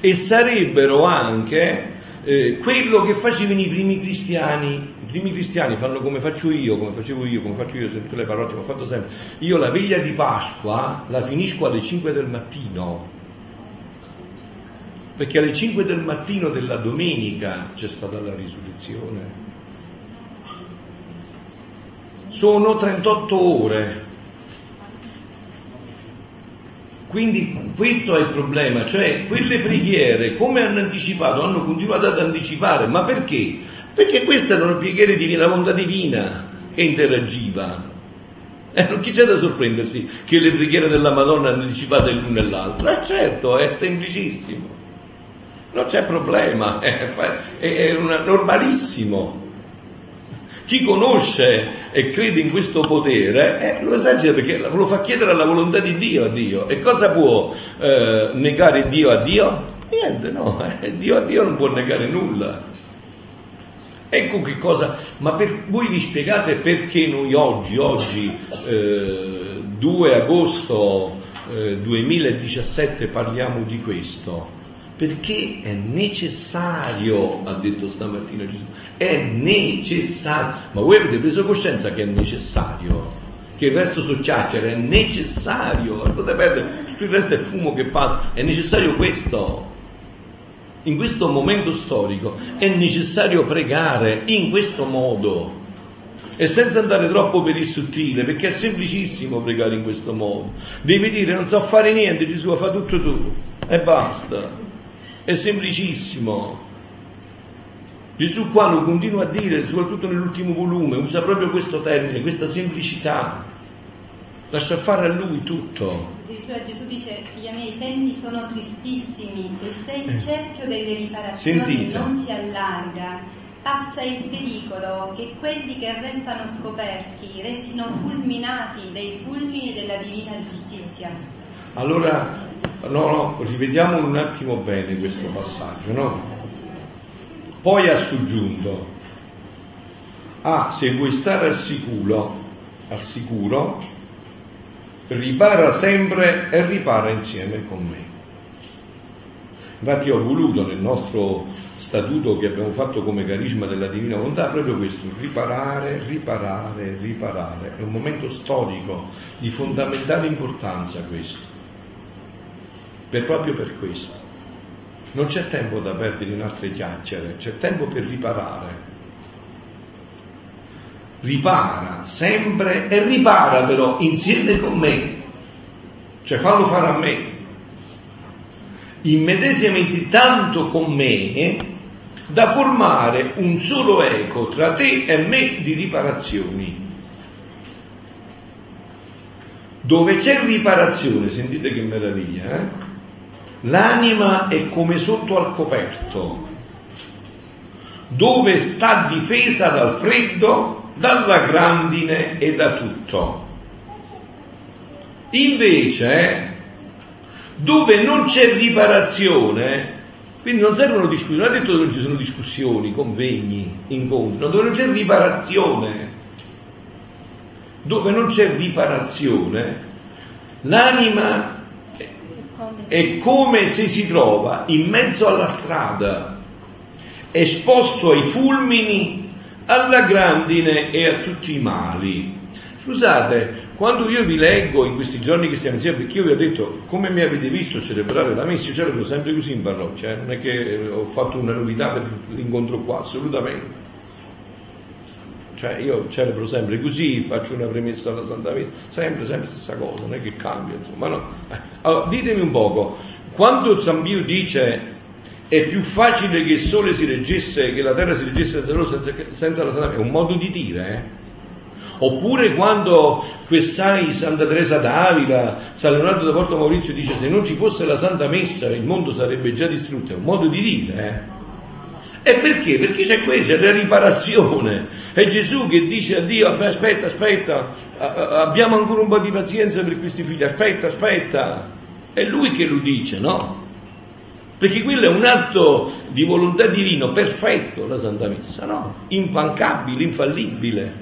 e sarebbero anche eh, quello che facevano i primi cristiani. I primi cristiani fanno come faccio io, come facevo io, come faccio io, tutte le parrocchie, l'ho fatto sempre. Io la veglia di Pasqua la finisco alle 5 del mattino, perché alle 5 del mattino della domenica c'è stata la risurrezione. Sono 38 ore. Quindi questo è il problema, cioè quelle preghiere, come hanno anticipato, hanno continuato ad anticipare, ma perché? Perché queste erano preghiere di la volontà divina che interagiva. Eh, non c'è da sorprendersi che le preghiere della Madonna hanno anticipato l'uno e l'altro? Eh certo, è semplicissimo, non c'è problema, è, è una, normalissimo. Chi conosce e crede in questo potere eh, lo esagera perché lo fa chiedere alla volontà di Dio a Dio. E cosa può eh, negare Dio a Dio? Niente, no, eh, Dio a Dio non può negare nulla. Ecco che cosa, ma per, voi vi spiegate perché noi oggi, oggi eh, 2 agosto 2017 eh, parliamo di questo? Perché è necessario, ha detto stamattina Gesù, è necessario. Ma voi avete preso coscienza che è necessario? Che il resto sono chiacchiere, è necessario. State perdere, tutto il resto è fumo che passa, è necessario questo. In questo momento storico è necessario pregare in questo modo e senza andare troppo per il sottile, perché è semplicissimo pregare in questo modo. Devi dire non so fare niente, Gesù fa tutto tu e basta. È semplicissimo. Gesù qua lo continua a dire, soprattutto nell'ultimo volume, usa proprio questo termine, questa semplicità. Lascia fare a lui tutto. Addirittura Gesù dice, figlia miei, i tempi sono tristissimi e se il eh. cerchio delle riparazioni Sentite. non si allarga, passa il pericolo che quelli che restano scoperti restino fulminati dai fulmini della divina giustizia. Allora No, no, rivediamo un attimo bene questo passaggio, no? Poi ha soggiunto, ah, se vuoi stare al sicuro, al sicuro, ripara sempre e ripara insieme con me. Infatti ho voluto nel nostro statuto che abbiamo fatto come carisma della Divina Volontà proprio questo, riparare, riparare, riparare. È un momento storico di fondamentale importanza questo per proprio per questo. Non c'è tempo da perdere in altre chiacchiere, c'è tempo per riparare. Ripara sempre e ripara però insieme con me, cioè fallo fare a me. Immedesimamente tanto con me da formare un solo eco tra te e me di riparazioni. Dove c'è riparazione, sentite che meraviglia, eh? L'anima è come sotto al coperto, dove sta difesa dal freddo, dalla grandine e da tutto. Invece, dove non c'è riparazione, quindi non servono discussioni, non ha detto che non ci sono discussioni, convegni, incontri, dove non c'è riparazione, dove non c'è riparazione, l'anima è come se si trova in mezzo alla strada, esposto ai fulmini, alla grandine e a tutti i mali. Scusate, quando io vi leggo in questi giorni che stiamo insieme, perché io vi ho detto come mi avete visto celebrare la messa, io c'ero sempre così in parrocchia, eh? non è che ho fatto una novità per l'incontro qua, assolutamente. Cioè io celebro sempre così, faccio una premessa alla Santa Messa, sempre, sempre stessa cosa, non è che cambia, insomma, no. Allora, ditemi un poco, quando San Pio dice è più facile che il sole si reggesse, che la terra si reggesse senza, senza, senza la Santa Messa, è un modo di dire, eh? Oppure quando quest'ai Santa Teresa d'Avila, San Leonardo da Porto Maurizio dice se non ci fosse la Santa Messa il mondo sarebbe già distrutto, è un modo di dire, eh? E perché? Perché c'è questa, è la riparazione. È Gesù che dice a Dio, aspetta, aspetta, abbiamo ancora un po' di pazienza per questi figli, aspetta, aspetta. È Lui che lo dice, no? Perché quello è un atto di volontà divino perfetto, la Santa Messa, no? Impancabile, infallibile.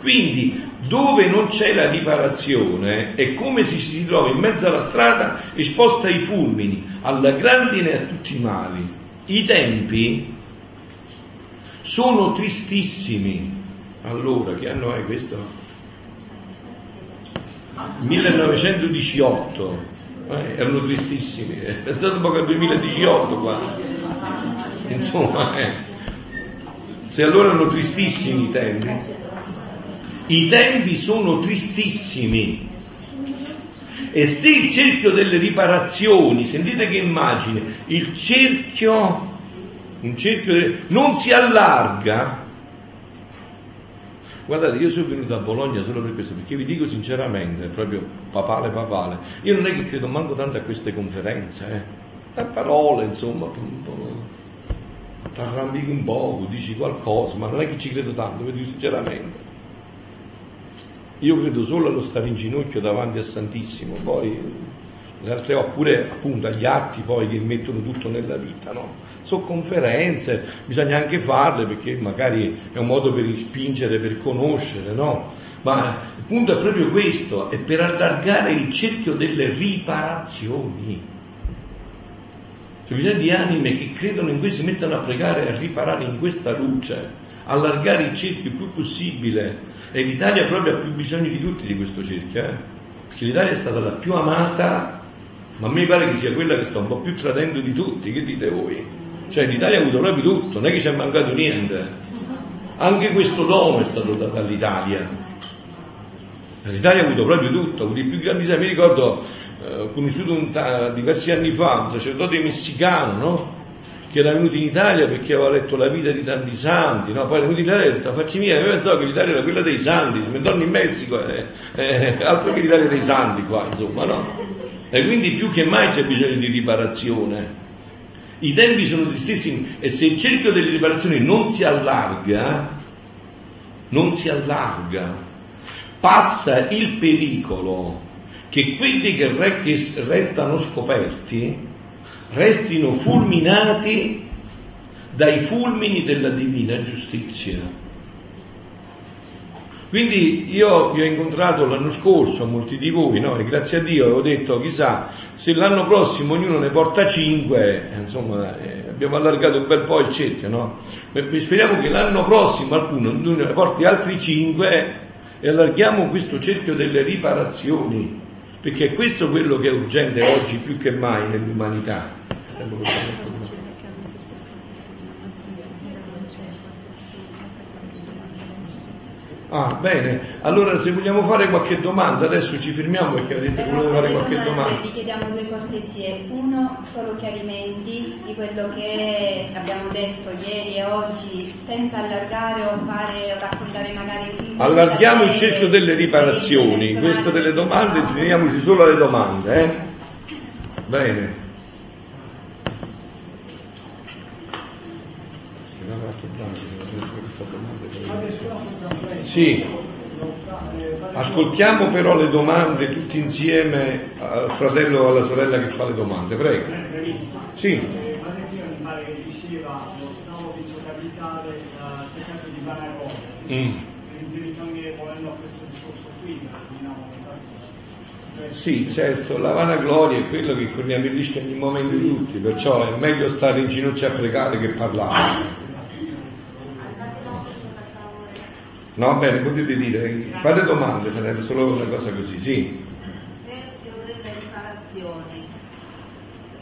Quindi, dove non c'è la riparazione, è come se si trova in mezzo alla strada esposta ai fulmini, alla grandine e a tutti i mali. I tempi sono tristissimi. Allora, che anno è questo? 1918 eh, erano tristissimi, pensate un po' che al 2018 qua, insomma, eh. se allora erano tristissimi i tempi, i tempi sono tristissimi. E se il cerchio delle riparazioni, sentite che immagine, il cerchio, un cerchio non si allarga, Guardate, io sono venuto a Bologna solo per questo, perché vi dico sinceramente, proprio papale papale, io non è che credo manco tanto a queste conferenze, eh. A parole, insomma, ti arrambichi un po', dici qualcosa, ma non è che ci credo tanto, vi dico sinceramente. Io credo solo allo stare in ginocchio davanti al Santissimo, poi le altre oppure appunto agli atti poi che mettono tutto nella vita, no? Sono conferenze, bisogna anche farle perché magari è un modo per spingere, per conoscere, no? Ma il punto è proprio questo, è per allargare il cerchio delle riparazioni. C'è bisogno di anime che credono in questo, si mettono a pregare e a riparare in questa luce, allargare il cerchio il più possibile. E l'Italia proprio ha più bisogno di tutti di questo cerchio, eh? perché l'Italia è stata la più amata, ma a me pare che sia quella che sta un po' più tradendo di tutti, che dite voi? Cioè l'Italia ha avuto proprio tutto, non è che ci è mancato niente. Anche questo dono è stato dato all'Italia. L'Italia ha avuto proprio tutto, ha avuto più grandi santi. Mi ricordo, eh, ho conosciuto un, diversi anni fa un sacerdote messicano, no? Che era venuto in Italia perché aveva letto la vita di tanti santi, no? Poi era venuto in Italia e ha detto, facci mia, io pensavo che l'Italia era quella dei santi, se mi torno in Messico, eh, eh, altro che l'Italia dei santi qua, insomma, no? E quindi più che mai c'è bisogno di riparazione. I tempi sono tristissimi e se il cerchio delle riparazioni non si allarga, non si allarga, passa il pericolo che quelli che restano scoperti restino fulminati dai fulmini della divina giustizia. Quindi io vi ho incontrato l'anno scorso, molti di voi, no? e grazie a Dio avevo detto, chissà, se l'anno prossimo ognuno ne porta cinque, eh, insomma, eh, abbiamo allargato un bel po' il cerchio, no? Speriamo che l'anno prossimo qualcuno ne porti altri cinque e allarghiamo questo cerchio delle riparazioni, perché è questo quello che è urgente oggi più che mai nell'umanità. Ah, bene. Allora se vogliamo fare qualche domanda, adesso ci fermiamo perché avete voluto fare qualche domanda. Ti chiediamo due cortesie. Uno, solo chiarimenti di quello che abbiamo detto ieri e oggi, senza allargare o fare o raccontare magari... Allarghiamo il cerchio delle riparazioni. Queste delle domande, teniamoci solo alle domande, eh? Bene. Sì, ascoltiamo però le domande tutti insieme al fratello o alla sorella che fa le domande, prego. Sì. Mm. Sì, certo, la vanagloria è quello che corriamo il rischio ogni momento di tutti, perciò è meglio stare in ginocchio a pregare che parlare. No, bene, potete dire, fate domande, fate solo una cosa così, sì. Cerchio delle riparazioni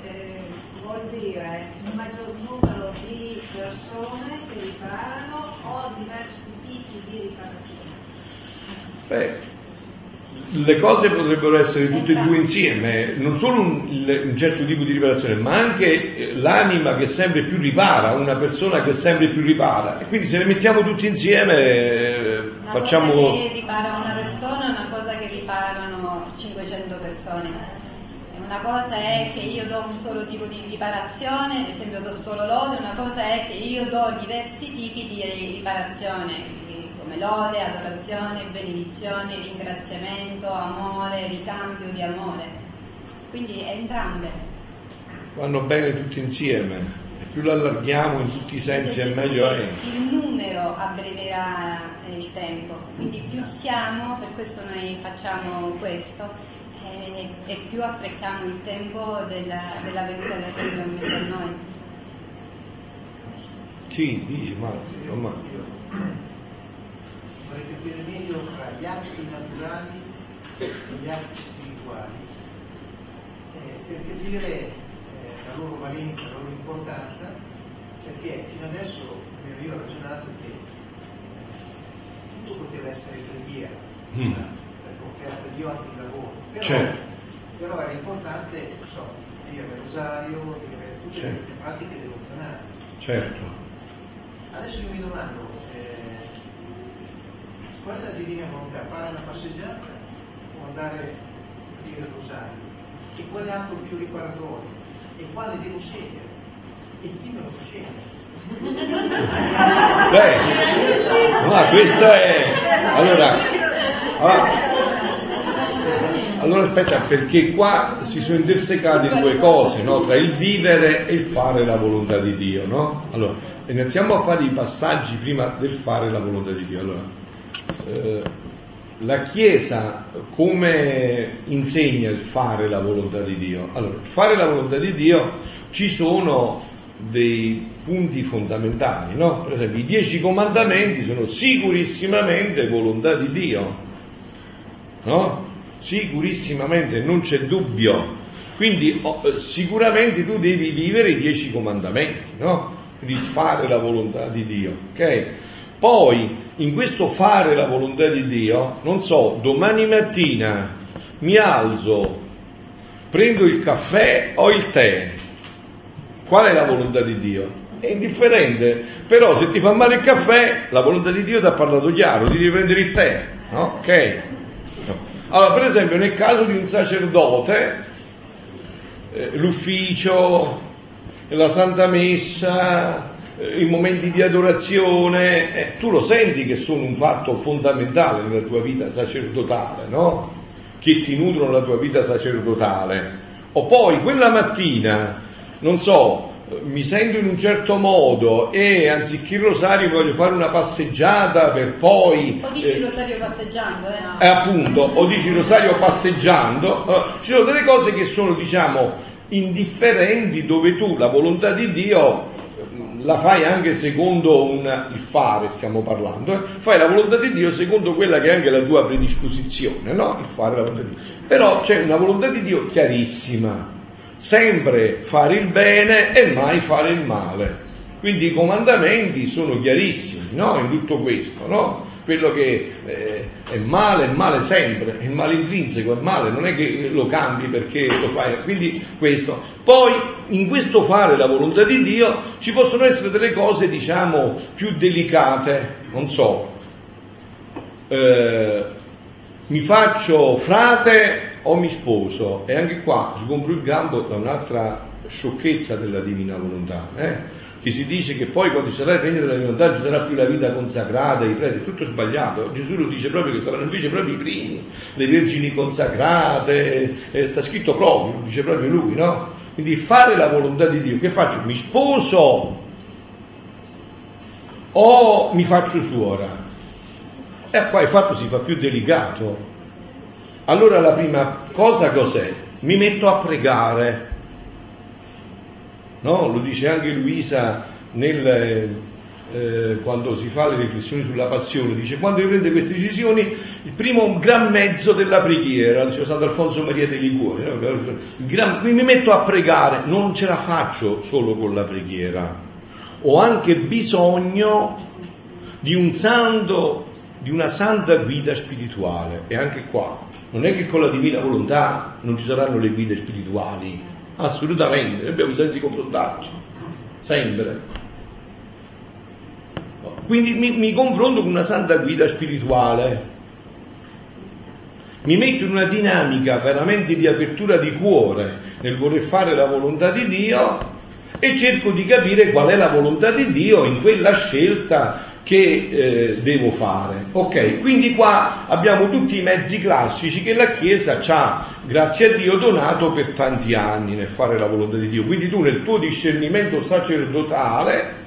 eh, vuol dire un maggior numero di persone che riparano o diversi tipi di riparazioni? Beh, le cose potrebbero essere tutte e due insieme, non solo un, un, certo tipo di riparazione, ma anche eh, l'anima che sempre più ripara, una persona che sempre più ripara. E quindi se le mettiamo tutte insieme eh, Una facciamo... cosa che ripara una persona è una cosa che riparano 500 persone. Una cosa è che io do un solo tipo di riparazione, ad esempio do solo lode, una cosa è che io do diversi tipi di riparazione, come lode, adorazione, benedizione, ringraziamento, amore, ricambio di amore. Quindi entrambe. vanno bene tutti insieme. E più lo allarghiamo in tutti i sensi e meglio è. Il numero abbreverà il tempo, quindi più siamo, per questo noi facciamo questo, eh, e più affrettiamo il tempo della, della venuta del Regno in mezzo a noi. Sì, dici, ma insomma, vorrei capire meglio fra gli atti naturali e gli atti spirituali, eh, per capire eh, la loro valenza, la loro importanza, perché fino adesso io ho ragionato che eh, tutto poteva essere preghiera, Mm. perché offerta a Dio anche il lavoro, però, Certo. però era importante, so, dire il rosario, dire tutte Certo. le pratiche devozionali. certo. Adesso io mi domando, qual è la divina volontà? Fare una passeggiata o andare a dire il rosario? E quale atto più riparatorio? E quale devo scegliere? E chi me lo fa scegliere? Beh, ma questa è... Allora, ah, allora aspetta, perché qua si sono intersecate due cose, no? tra il vivere e il fare la volontà di Dio. No? Allora, iniziamo a fare i passaggi prima del fare la volontà di Dio. Allora, eh, la Chiesa come insegna il fare la volontà di Dio? Allora, fare la volontà di Dio ci sono dei punti fondamentali, no? Per esempio, i dieci comandamenti sono sicurissimamente volontà di Dio, no? Sicurissimamente, non c'è dubbio. Quindi oh, eh, sicuramente tu devi vivere i dieci comandamenti, no? Quindi fare la volontà di Dio, ok? Poi, in questo fare la volontà di Dio, non so, domani mattina mi alzo, prendo il caffè o il tè, qual è la volontà di Dio? È indifferente, però se ti fa male il caffè, la volontà di Dio ti ha parlato chiaro, ti devi prendere il tè, no? Ok? Allora, per esempio, nel caso di un sacerdote, eh, l'ufficio, la Santa Messa, eh, i momenti di adorazione, eh, tu lo senti che sono un fatto fondamentale nella tua vita sacerdotale, no? Che ti nutrono la tua vita sacerdotale. O poi quella mattina, non so, mi sento in un certo modo e anziché il rosario voglio fare una passeggiata per poi... O dici eh, il rosario passeggiando, eh? no? eh, appunto, o dici Rosario passeggiando, eh, ci sono delle cose che sono, diciamo, indifferenti dove tu la volontà di Dio la fai anche secondo un, il fare, stiamo parlando, eh, fai la volontà di Dio secondo quella che è anche la tua predisposizione, no? Il fare la volontà di Dio. Però c'è una volontà di Dio chiarissima, sempre fare il bene e mai fare il male. Quindi i comandamenti sono chiarissimi, no? In tutto questo, no? Quello che eh, è male è male sempre, è male intrinseco, è male, non è che lo cambi perché lo fai. Quindi questo. Poi in questo fare la volontà di Dio ci possono essere delle cose, diciamo, più delicate, non so. Eh, mi faccio frate o mi sposo? E anche qua sgombro il gambo da un'altra sciocchezza della divina volontà, eh? Che si dice che poi quando sarà il regno della divinità ci sarà più la vita consacrata, i preti, tutto sbagliato. Gesù lo dice proprio che saranno invece proprio i primi, le vergini consacrate, eh, sta scritto proprio, lo dice proprio lui, no? Quindi fare la volontà di Dio, che faccio? Mi sposo o mi faccio suora? E qua il fatto si fa più delicato. Allora la prima cosa cos'è? Mi metto a pregare. No? Lo dice anche Luisa nel, eh, quando si fa le riflessioni sulla passione, dice quando io prendo queste decisioni, il primo gran mezzo della preghiera, dice Sant'Alfonso Maria dei Liguori, no? Mi metto a pregare, non ce la faccio solo con la preghiera, ho anche bisogno di un santo, di una santa guida spirituale, e anche qua, non è che con la divina volontà non ci saranno le guide spirituali, assolutamente, noi abbiamo bisogno di confrontarci, sempre. quindi mi, mi confronto con una santa guida spirituale. Mi metto in una dinamica veramente di apertura di cuore nel voler fare la volontà di Dio e cerco di capire qual è la volontà di Dio in quella scelta che eh, devo fare. Ok, quindi qua abbiamo tutti i mezzi classici che la Chiesa ci ha, grazie a Dio, donato per tanti anni nel fare la volontà di Dio. Quindi tu nel tuo discernimento sacerdotale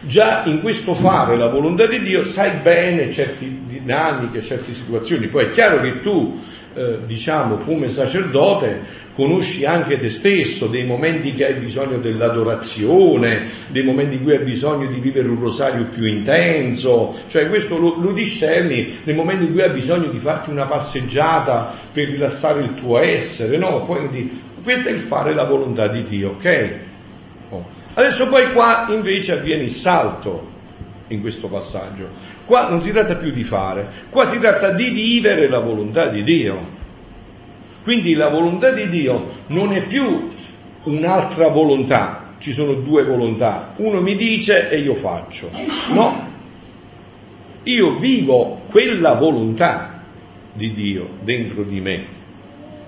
già in questo fare la volontà di Dio sai bene certe dinamiche, certe situazioni. Poi è chiaro che tu, eh, diciamo, come sacerdote, conosci anche te stesso, dei momenti che hai bisogno dell'adorazione, dei momenti in cui hai bisogno di vivere un rosario più intenso, cioè questo lo, lo discerni nei momenti in cui hai bisogno di farti una passeggiata per rilassare il tuo essere, no? Quindi questo è il fare la volontà di Dio, ok? Oh. Adesso poi qua invece avviene il salto in questo passaggio. Qua non si tratta più di fare, qua si tratta di vivere la volontà di Dio. Quindi la volontà di Dio non è più un'altra volontà, ci sono due volontà, uno mi dice e io faccio, no, io vivo quella volontà di Dio dentro di me,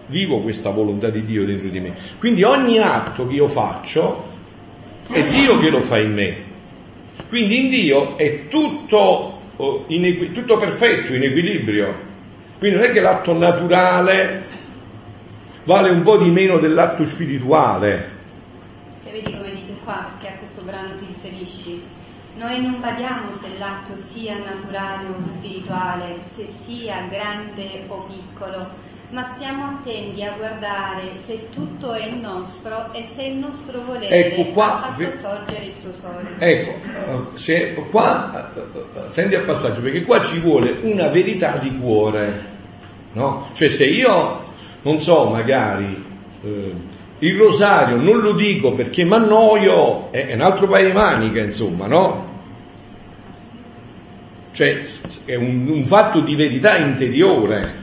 vivo questa volontà di Dio dentro di me, quindi ogni atto che io faccio è Dio che lo fa in me, quindi in Dio è tutto, in, tutto perfetto, in equilibrio, quindi non è che l'atto naturale vale un po' di meno dell'atto spirituale. E vedi come dice qua, perché a questo brano ti riferisci. Noi non badiamo se l'atto sia naturale o spirituale, se sia grande o piccolo, ma stiamo attenti a guardare se tutto è il nostro e se il nostro volere ecco qua, ha fatto sorgere il suo sole. Ecco, eh, se, qua eh, attendi al passaggio, perché qua ci vuole una verità di cuore, no? Cioè se io non so, magari eh, il rosario non lo dico perché mi annoio, è, è un altro paio di manica, insomma, no? Cioè è un, un fatto di verità interiore,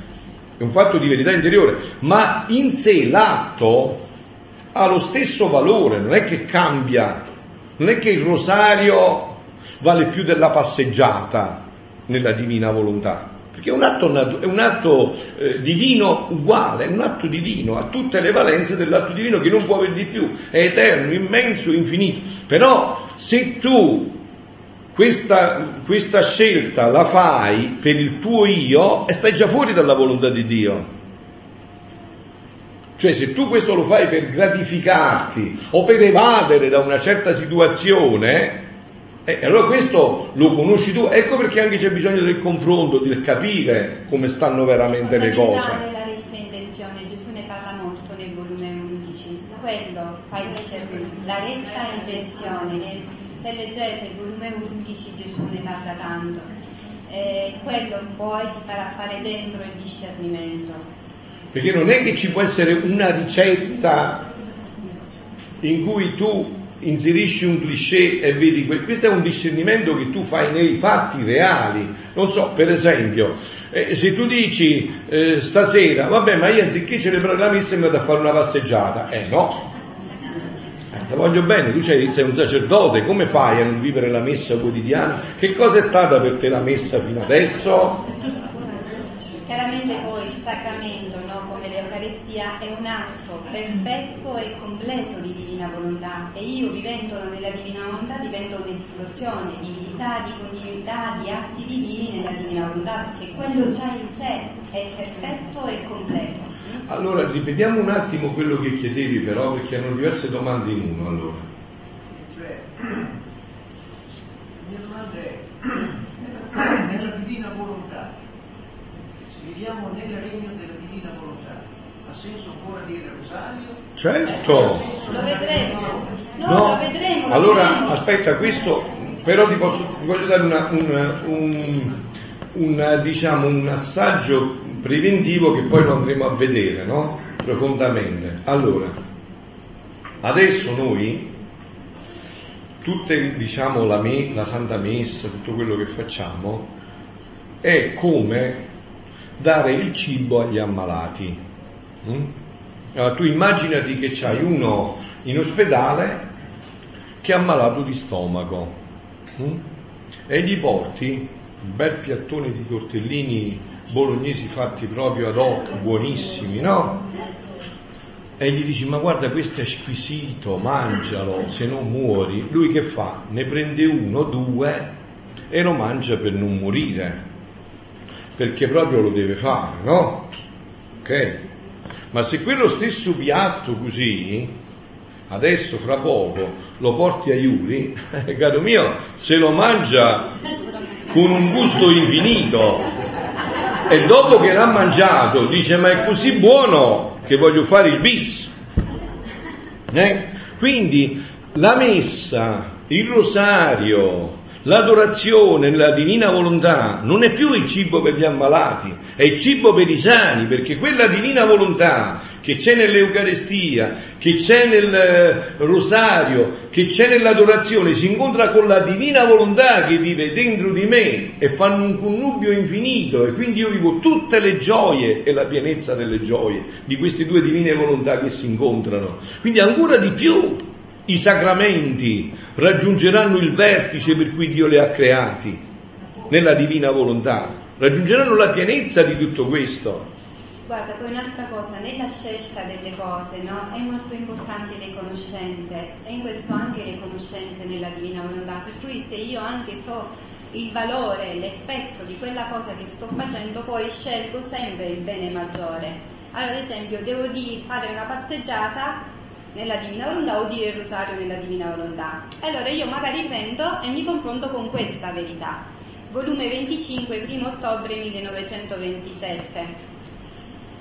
è un fatto di verità interiore, ma in sé l'atto ha lo stesso valore, non è che cambia, non è che il rosario vale più della passeggiata nella divina volontà perché è un atto, è un atto eh, divino uguale, è un atto divino, ha tutte le valenze dell'atto divino che non può avere di più, è eterno, immenso, infinito. Però se tu questa, questa scelta la fai per il tuo io, e stai già fuori dalla volontà di Dio. Cioè se tu questo lo fai per gratificarti o per evadere da una certa situazione, eh, allora questo lo conosci tu, ecco perché anche c'è bisogno del confronto, di capire come stanno veramente le cose. La retta intenzione, Gesù ne parla molto nel volume 11, quello fa discernere, la retta intenzione, se leggete il volume 11 Gesù ne parla tanto, eh, quello poi ti farà fare dentro il discernimento. Perché non è che ci può essere una ricetta in cui tu inserisci un cliché e vedi que- questo è un discernimento che tu fai nei fatti reali. Non so, per esempio, eh, se tu dici eh, stasera, vabbè, ma io anziché celebrare la messa mi vado a fare una passeggiata, eh no. Te voglio bene, tu sei, sei un sacerdote, come fai a non vivere la messa quotidiana? Che cosa è stata per te la messa fino adesso? Chiaramente poi il sacramento, no, come l'Eucaristia, è un atto perfetto e completo di divina volontà e io vivendolo nella divina volontà divento un'esplosione di vita, di continuità, di atti divini nella divina volontà, perché quello già in sé è perfetto e completo. Allora, ripetiamo un attimo quello che chiedevi però, perché hanno diverse domande in uno allora. Cioè, la mia domanda è, nella, nella divina volontà, viviamo nel regno della divina volontà. Ha senso ancora dire rosario? Certo. Lo vedremo. No, No, lo vedremo. lo allora vedremo. aspetta, questo però ti, posso, ti voglio dare una- un, un- un, diciamo, un assaggio preventivo che poi lo andremo a vedere, no? Profondamente. Allora, adesso noi, tutte, diciamo, la, me- la Santa Messa, tutto quello che facciamo, è come dare il cibo agli ammalati. Mm? Allora, tu immaginati che c'hai uno in ospedale che è ammalato di stomaco mm? e gli porti un bel piattone di tortellini bolognesi fatti proprio ad hoc, buonissimi, no? E gli dici, ma guarda questo è squisito, mangialo, se no muori. Lui che fa? Ne prende uno, due e lo mangia per non morire, perché proprio lo deve fare, no? Ok? Ma se quello stesso piatto così, adesso fra poco lo porti a Iuri, caro mio, se lo mangia con un gusto infinito e dopo che l'ha mangiato dice ma è così buono che voglio fare il bis. Eh? Quindi la messa, il rosario, L'adorazione nella divina volontà non è più il cibo per gli ammalati, è il cibo per i sani, perché quella divina volontà che c'è nell'Eucarestia, che c'è nel eh, rosario, che c'è nell'adorazione, si incontra con la divina volontà che vive dentro di me e fanno un connubio infinito e quindi io vivo tutte le gioie e la pienezza delle gioie di queste due divine volontà che si incontrano. Quindi ancora di più i sacramenti raggiungeranno il vertice per cui Dio li ha creati, nella divina volontà, raggiungeranno la pienezza di tutto questo. Guarda, poi un'altra cosa, nella scelta delle cose, no? È molto importante le conoscenze e in questo anche le conoscenze nella divina volontà, per cui se io anche so il valore, l'effetto di quella cosa che sto facendo, poi scelgo sempre il bene maggiore. Allora, ad esempio, devo di fare una passeggiata nella Divina Volontà o dire il rosario nella Divina Volontà. Allora io magari prendo e mi confronto con questa verità. Volume 25, 1 ottobre 1927.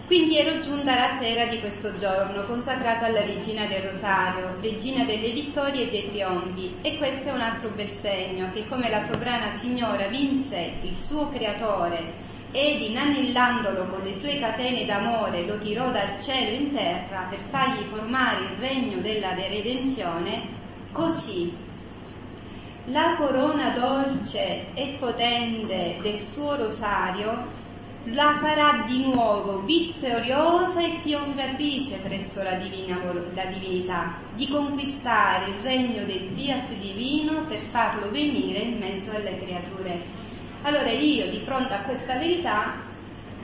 Quindi ero giunta la sera di questo giorno, consacrata alla Regina del Rosario, Regina delle vittorie e dei trionfi, e questo è un altro bel segno, che come la sovrana signora vinse il suo creatore ed inanellandolo con le sue catene d'amore lo tirò dal cielo in terra per fargli formare il regno della redenzione, così. La corona dolce e potente del suo rosario la farà di nuovo vittoriosa e trionfatrice presso la, divina, la divinità, di conquistare il regno del fiat divino per farlo venire in mezzo alle creature allora io di fronte a questa verità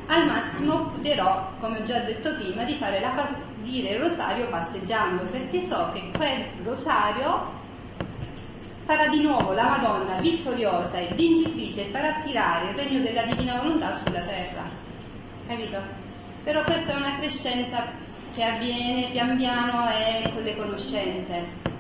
al massimo potrò, come ho già detto prima, di fare la, dire il rosario passeggiando, perché so che quel rosario farà di nuovo la Madonna vittoriosa e vincitrice e farà tirare il regno della divina volontà sulla terra. Capito? Però questa è una crescenza che avviene pian piano e con le conoscenze.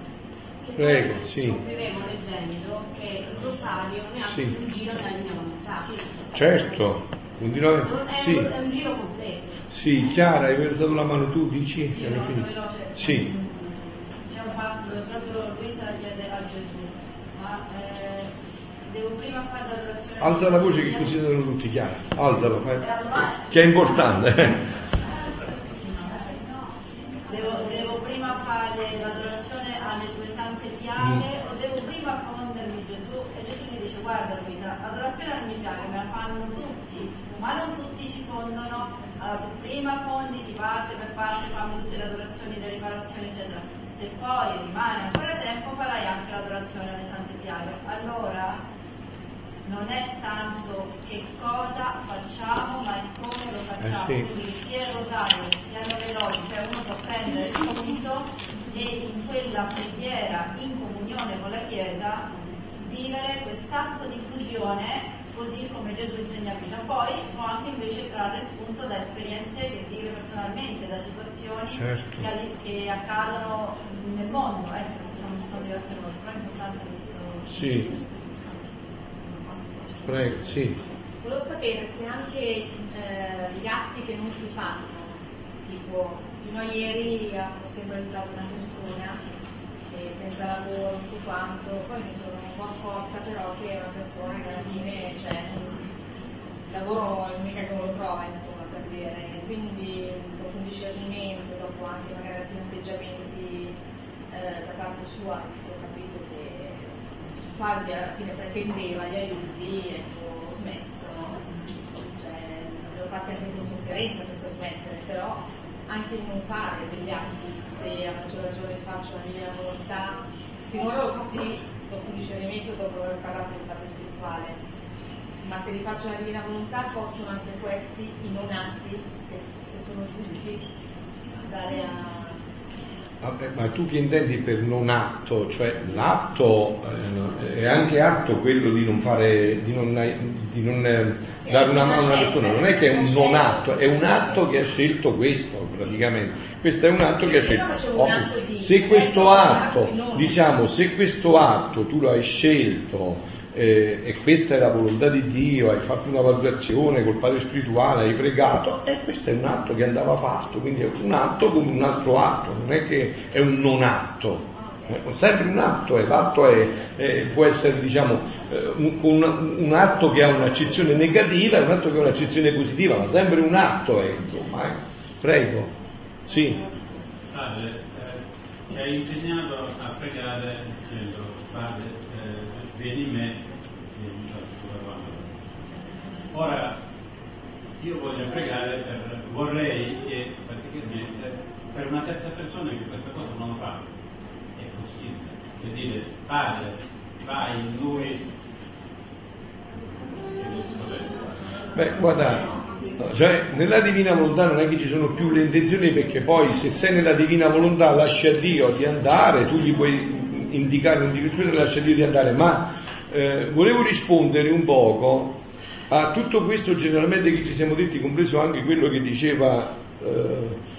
Prego, sì. Scopriremo leggendo che il rosario ne ha Sì. un giro della linea volontà. Certo, continuamente. Non È, Sì, un, è un giro completo. sì, Chiara, hai alzato la mano tu, dici? Sì, finito. veloce. Sì, C'è un passo dove proprio Luisa chiede a Gesù, ma eh, devo prima fare l'adorazione. alza la voce che così sono tutti, Chiara. Alzalo, fai. Che è importante. Devo, devo prima fare l'adorazione alle tue sante piaghe o devo prima fondermi Gesù? E Gesù gli dice guarda Luisa, l'adorazione alle mie piaghe me la fanno tutti, ma non tutti si fondono, allora tu prima fonditi parte per parte, fammi tutte le adorazioni, le riparazioni eccetera. Se poi rimane ancora tempo farai anche l'adorazione alle sante piaghe. Allora non è tanto che cosa facciamo, ma il come lo facciamo. Eh sì. Quindi sia il rosario, sia le lodi, cioè uno può prendere il punto e in quella preghiera in comunione con la Chiesa vivere quest'atto di fusione così come Gesù insegna a vita. Poi può anche invece trarre spunto da esperienze che vive personalmente, da situazioni Certo. che, che accadono nel mondo. Ecco, diciamo, ci sono diverse cose, però è importante questo. Sì. Prego, sì. Volevo sapere se anche eh, gli atti che non si fanno, tipo fino a ieri ho sempre aiutato una persona eh, senza lavoro, tutto quanto, poi mi sono un po' accorta però che è una persona che alla fine cioè, il lavoro è mica che non lo trova insomma per dire, quindi dopo un discernimento, dopo anche magari alcuni atteggiamenti eh, da parte sua che quasi alla fine pretendeva gli aiuti, ecco, ho smesso, no? Cioè, l'ho fatto anche con sofferenza questo smettere, però anche non fare degli atti, se a maggior ragione faccio la mia volontà, finora l'ho fatti dopo un discernimento, dopo aver parlato parte spirituale spirituale. Ma se li faccio la divina volontà possono anche questi, i non atti, se, se sono giusti, andare a Vabbè, ma tu che intendi per non atto? Cioè l'atto eh, è anche atto quello di non fare, di non, di non eh, dare una mano a una persona, non è che è un non atto, è un atto che ha scelto questo praticamente. Questo è un atto che ha scelto. Oh, se questo atto, diciamo, se questo atto tu lo hai scelto eh, e questa è la volontà di Dio, hai fatto una valutazione col Padre Spirituale, hai pregato, e questo è un atto che andava fatto, quindi è un atto come un altro atto, non è che è un non atto, è sempre un atto, e l'atto è, è, può essere diciamo, eh, un, un, atto che ha un'accezione negativa e un atto che ha un'accezione positiva, ma sempre un atto è, insomma, eh. prego, sì. Padre, eh, ci hai insegnato a pregare dicendo, Padre, eh, vieni me Ora, io voglio pregare per, vorrei che praticamente per una terza persona che questa cosa non lo fa, è possibile. Per dire, padre, vai in lui. Beh, guarda, cioè nella divina volontà non è che ci sono più le intenzioni perché poi se sei nella divina volontà lascia a Dio di andare, tu gli puoi indicare un'indicazione e lascia a Dio di andare, ma eh, volevo rispondere un poco a tutto questo generalmente che ci siamo detti, compreso anche quello che diceva eh,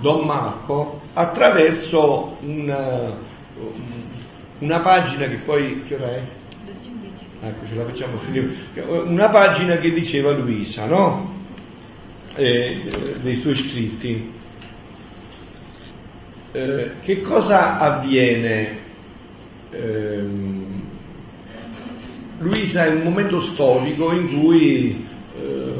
Don Marco, attraverso una, una, pagina che poi, che ora è? Ecco, ce la facciamo finire. Una pagina che diceva Luisa, no? Eh, dei suoi scritti. Eh, che cosa avviene? Ehm, Luisa è un momento storico in cui eh,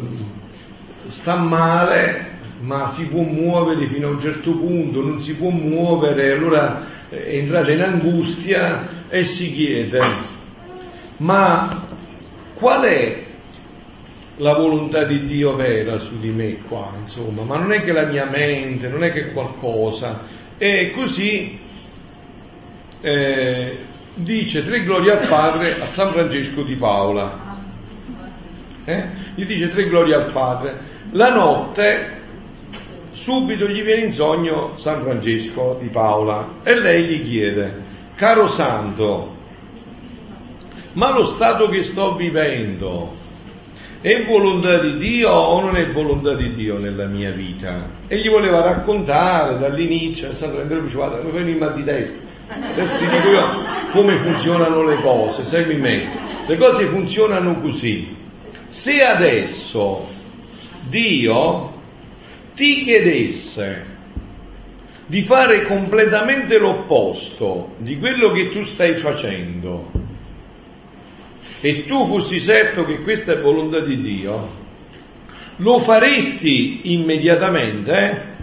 sta male, ma si può muovere fino a un certo punto, non si può muovere, allora eh, è entrata in angustia e si chiede, ma qual è la volontà di Dio vera su di me qua, insomma, ma non è che la mia mente, non è che qualcosa. E così eh, dice tre glorie al Padre a San Francesco di Paola. Eh? Gli dice tre glorie al Padre. La notte subito gli viene in sogno San Francesco di Paola e lei gli chiede, caro santo, ma lo stato che sto vivendo è volontà di Dio o non è volontà di Dio nella mia vita? E gli voleva raccontare dall'inizio, San Francesco diceva, guarda, mi fai un mal di testa, Adesso ti dico io come funzionano le cose, segui me. Le cose funzionano così. Se adesso Dio ti chiedesse di fare completamente l'opposto di quello che tu stai facendo e tu fossi certo che questa è volontà di Dio, lo faresti immediatamente?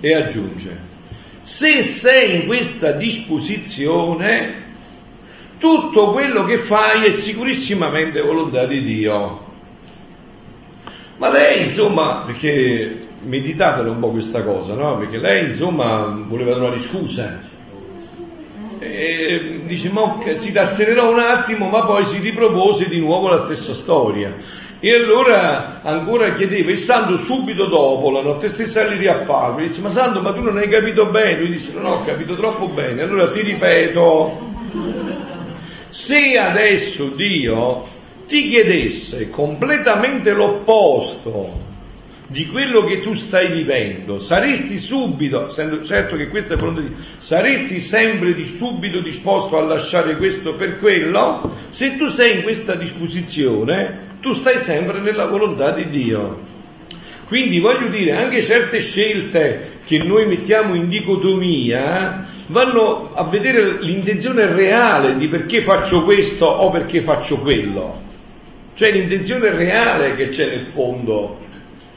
E aggiunge, se sei in questa disposizione, tutto quello che fai è sicurissimamente volontà di Dio. Ma lei, insomma, perché meditatelo un po' questa cosa, no? Perché lei, insomma, voleva trovare scusa. E dice, ma si tassererò un attimo, ma poi si ripropose di nuovo la stessa storia. E allora ancora chiedeva, il santo subito dopo, la notte stessa gli riapparve, disse, ma santo, ma tu non hai capito bene? Lui disse, no, ho capito troppo bene, allora ti ripeto, se adesso Dio ti chiedesse completamente l'opposto di quello che tu stai vivendo, saresti subito, certo che questa è Dio, saresti sempre di subito disposto a lasciare questo per quello? Se tu sei in questa disposizione, tu stai sempre nella volontà di Dio. Quindi voglio dire, anche certe scelte che noi mettiamo in dicotomia vanno a vedere l'intenzione reale di perché faccio questo o perché faccio quello. Cioè l'intenzione reale che c'è nel fondo,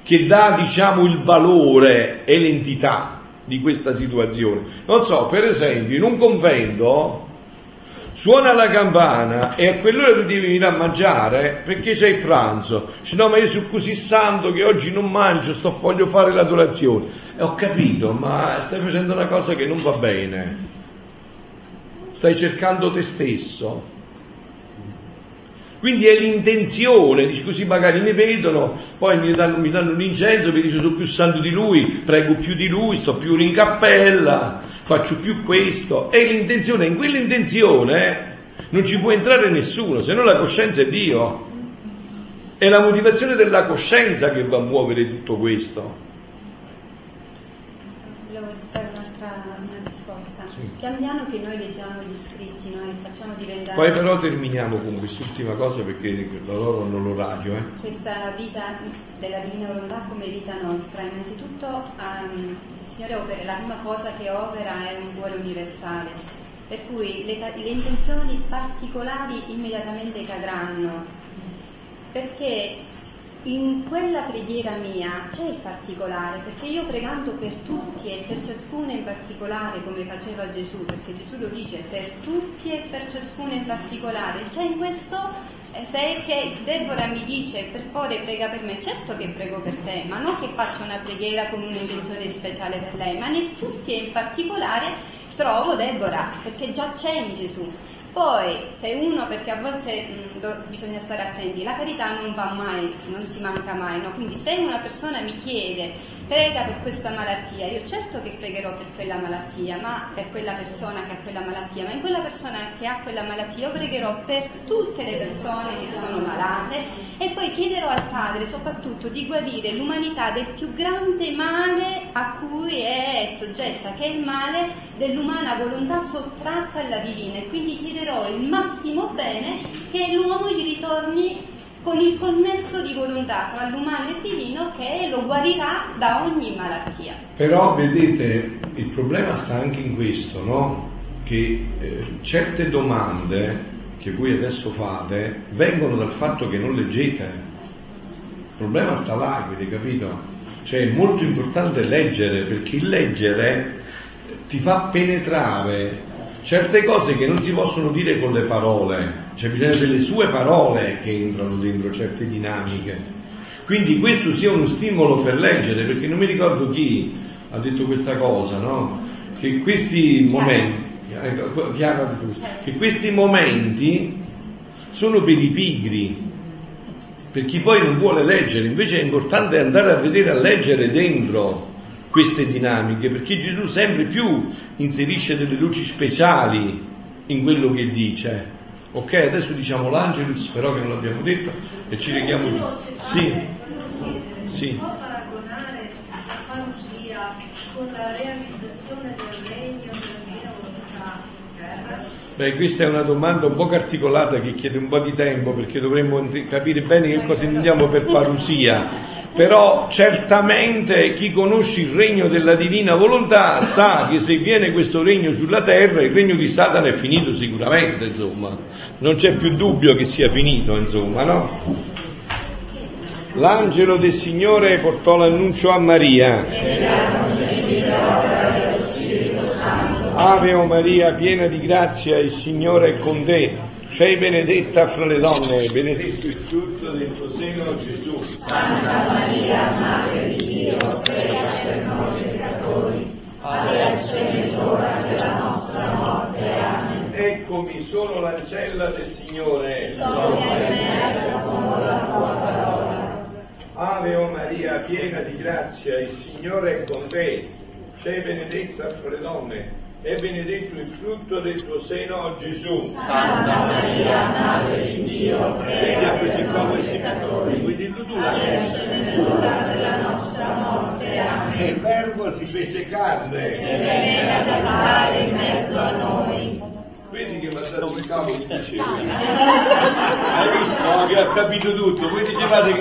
che dà diciamo il valore e l'entità di questa situazione. Non so, per esempio, in un convento suona la campana e a quell'ora tu devi venire a mangiare perché c'è il pranzo. Dice no, ma io sono così santo che oggi non mangio, sto, voglio fare l'adorazione. E ho capito, ma stai facendo una cosa che non va bene. stai cercando te stesso. Quindi è l'intenzione, dici così magari mi vedono, poi mi danno, mi danno un incenso, mi dice sono più santo di lui, prego più di lui, sto più in cappella, faccio più questo. È l'intenzione, in quell'intenzione eh, non ci può entrare nessuno, se no la coscienza è Dio. È la motivazione della coscienza che va a muovere tutto questo. Volevo dare un'altra una risposta. Sì. Pian piano che noi leggiamo gli scritti, facciamo diventare Poi però terminiamo con quest'ultima cosa perché da loro hanno l'orario. Eh. questa vita della divina volontà come vita nostra. Innanzitutto ehm, il Signore opera, la prima cosa che opera è un cuore universale, per cui le, le intenzioni particolari immediatamente cadranno, perché in quella preghiera mia c'è il particolare, perché io pregando per tutti e per ciascuno in particolare, come faceva Gesù, perché Gesù lo dice per tutti e per ciascuno in particolare, c'è in questo, eh, se è che Deborah mi dice per favore prega per me, certo che prego per te, ma non che faccio una preghiera con un'intenzione speciale per lei, ma nel tutti e in particolare trovo Deborah, perché già c'è in Gesù. Poi, se uno, perché a volte mh, do- bisogna stare attenti, la carità non va mai, non si manca mai, no? Quindi se una persona mi chiede prega per questa malattia, io certo che pregherò per quella malattia, ma per quella persona che ha quella malattia, ma in quella persona che ha quella malattia io pregherò per tutte le persone che sono malate e poi chiederò al Padre soprattutto di guarire l'umanità del più grande male a cui è soggetta, che è il male dell'umana volontà sottratta alla divina e quindi chiederò il massimo bene che l'uomo gli ritorni con il connesso di volontà tra l'umano e il divino che lo guarirà da ogni malattia. Però vedete, il problema sta anche in questo, no? Che eh, certe domande che voi adesso fate vengono dal fatto che non leggete. Il problema sta là, avete capito? Cioè è molto importante leggere, perché il leggere ti fa penetrare certe cose che non si possono dire con le parole, c'è bisogno delle sue parole che entrano dentro certe dinamiche. Quindi questo sia uno stimolo per leggere, perché non mi ricordo chi ha detto questa cosa, no? Che questi momenti, ecco, che questi momenti sono per i pigri, per chi poi non vuole leggere, invece è importante andare a vedere, a leggere dentro queste dinamiche, perché Gesù sempre più inserisce delle luci speciali in quello che dice. Ok, adesso diciamo l'Angelus, però che non l'abbiamo detto, e ci leghiamo giù. Sì, sì. Con la realizzazione del regno della divina volontà in terra? Beh, questa è una domanda un po' articolata che chiede un po' di tempo perché dovremmo capire bene che cosa intendiamo per parusia. Però certamente chi conosce il regno della divina volontà sa che se viene questo regno sulla terra, il regno di Satana è finito sicuramente, insomma. Non c'è più dubbio che sia finito, insomma, no? L'angelo del Signore portò l'annuncio a Maria. Ave o Maria, piena di grazia, il Signore è con te. Sei benedetta fra le donne, benedetto il frutto del tuo seno, Gesù. Santa Maria, Madre di Dio, prega per noi peccatori, adesso è nell'ora della nostra morte. Amen. Eccomi, sono l'ancella del Signore. Sono la tua parola. Ave o Maria, piena di grazia, il Signore è con te. Sei benedetta fra le donne, e benedetto il frutto del tuo seno, Gesù. Santa Maria, Madre di Dio, prega per noi questi peccatori, Vuoi dirlo tu? adesso nell'ora della nostra morte. Amen. E il Verbo si fece carne. E venne ad abitare in mezzo a noi. Vedi che mi ha dato il capo di. Hai visto che ha capito tutto? Voi dicevate che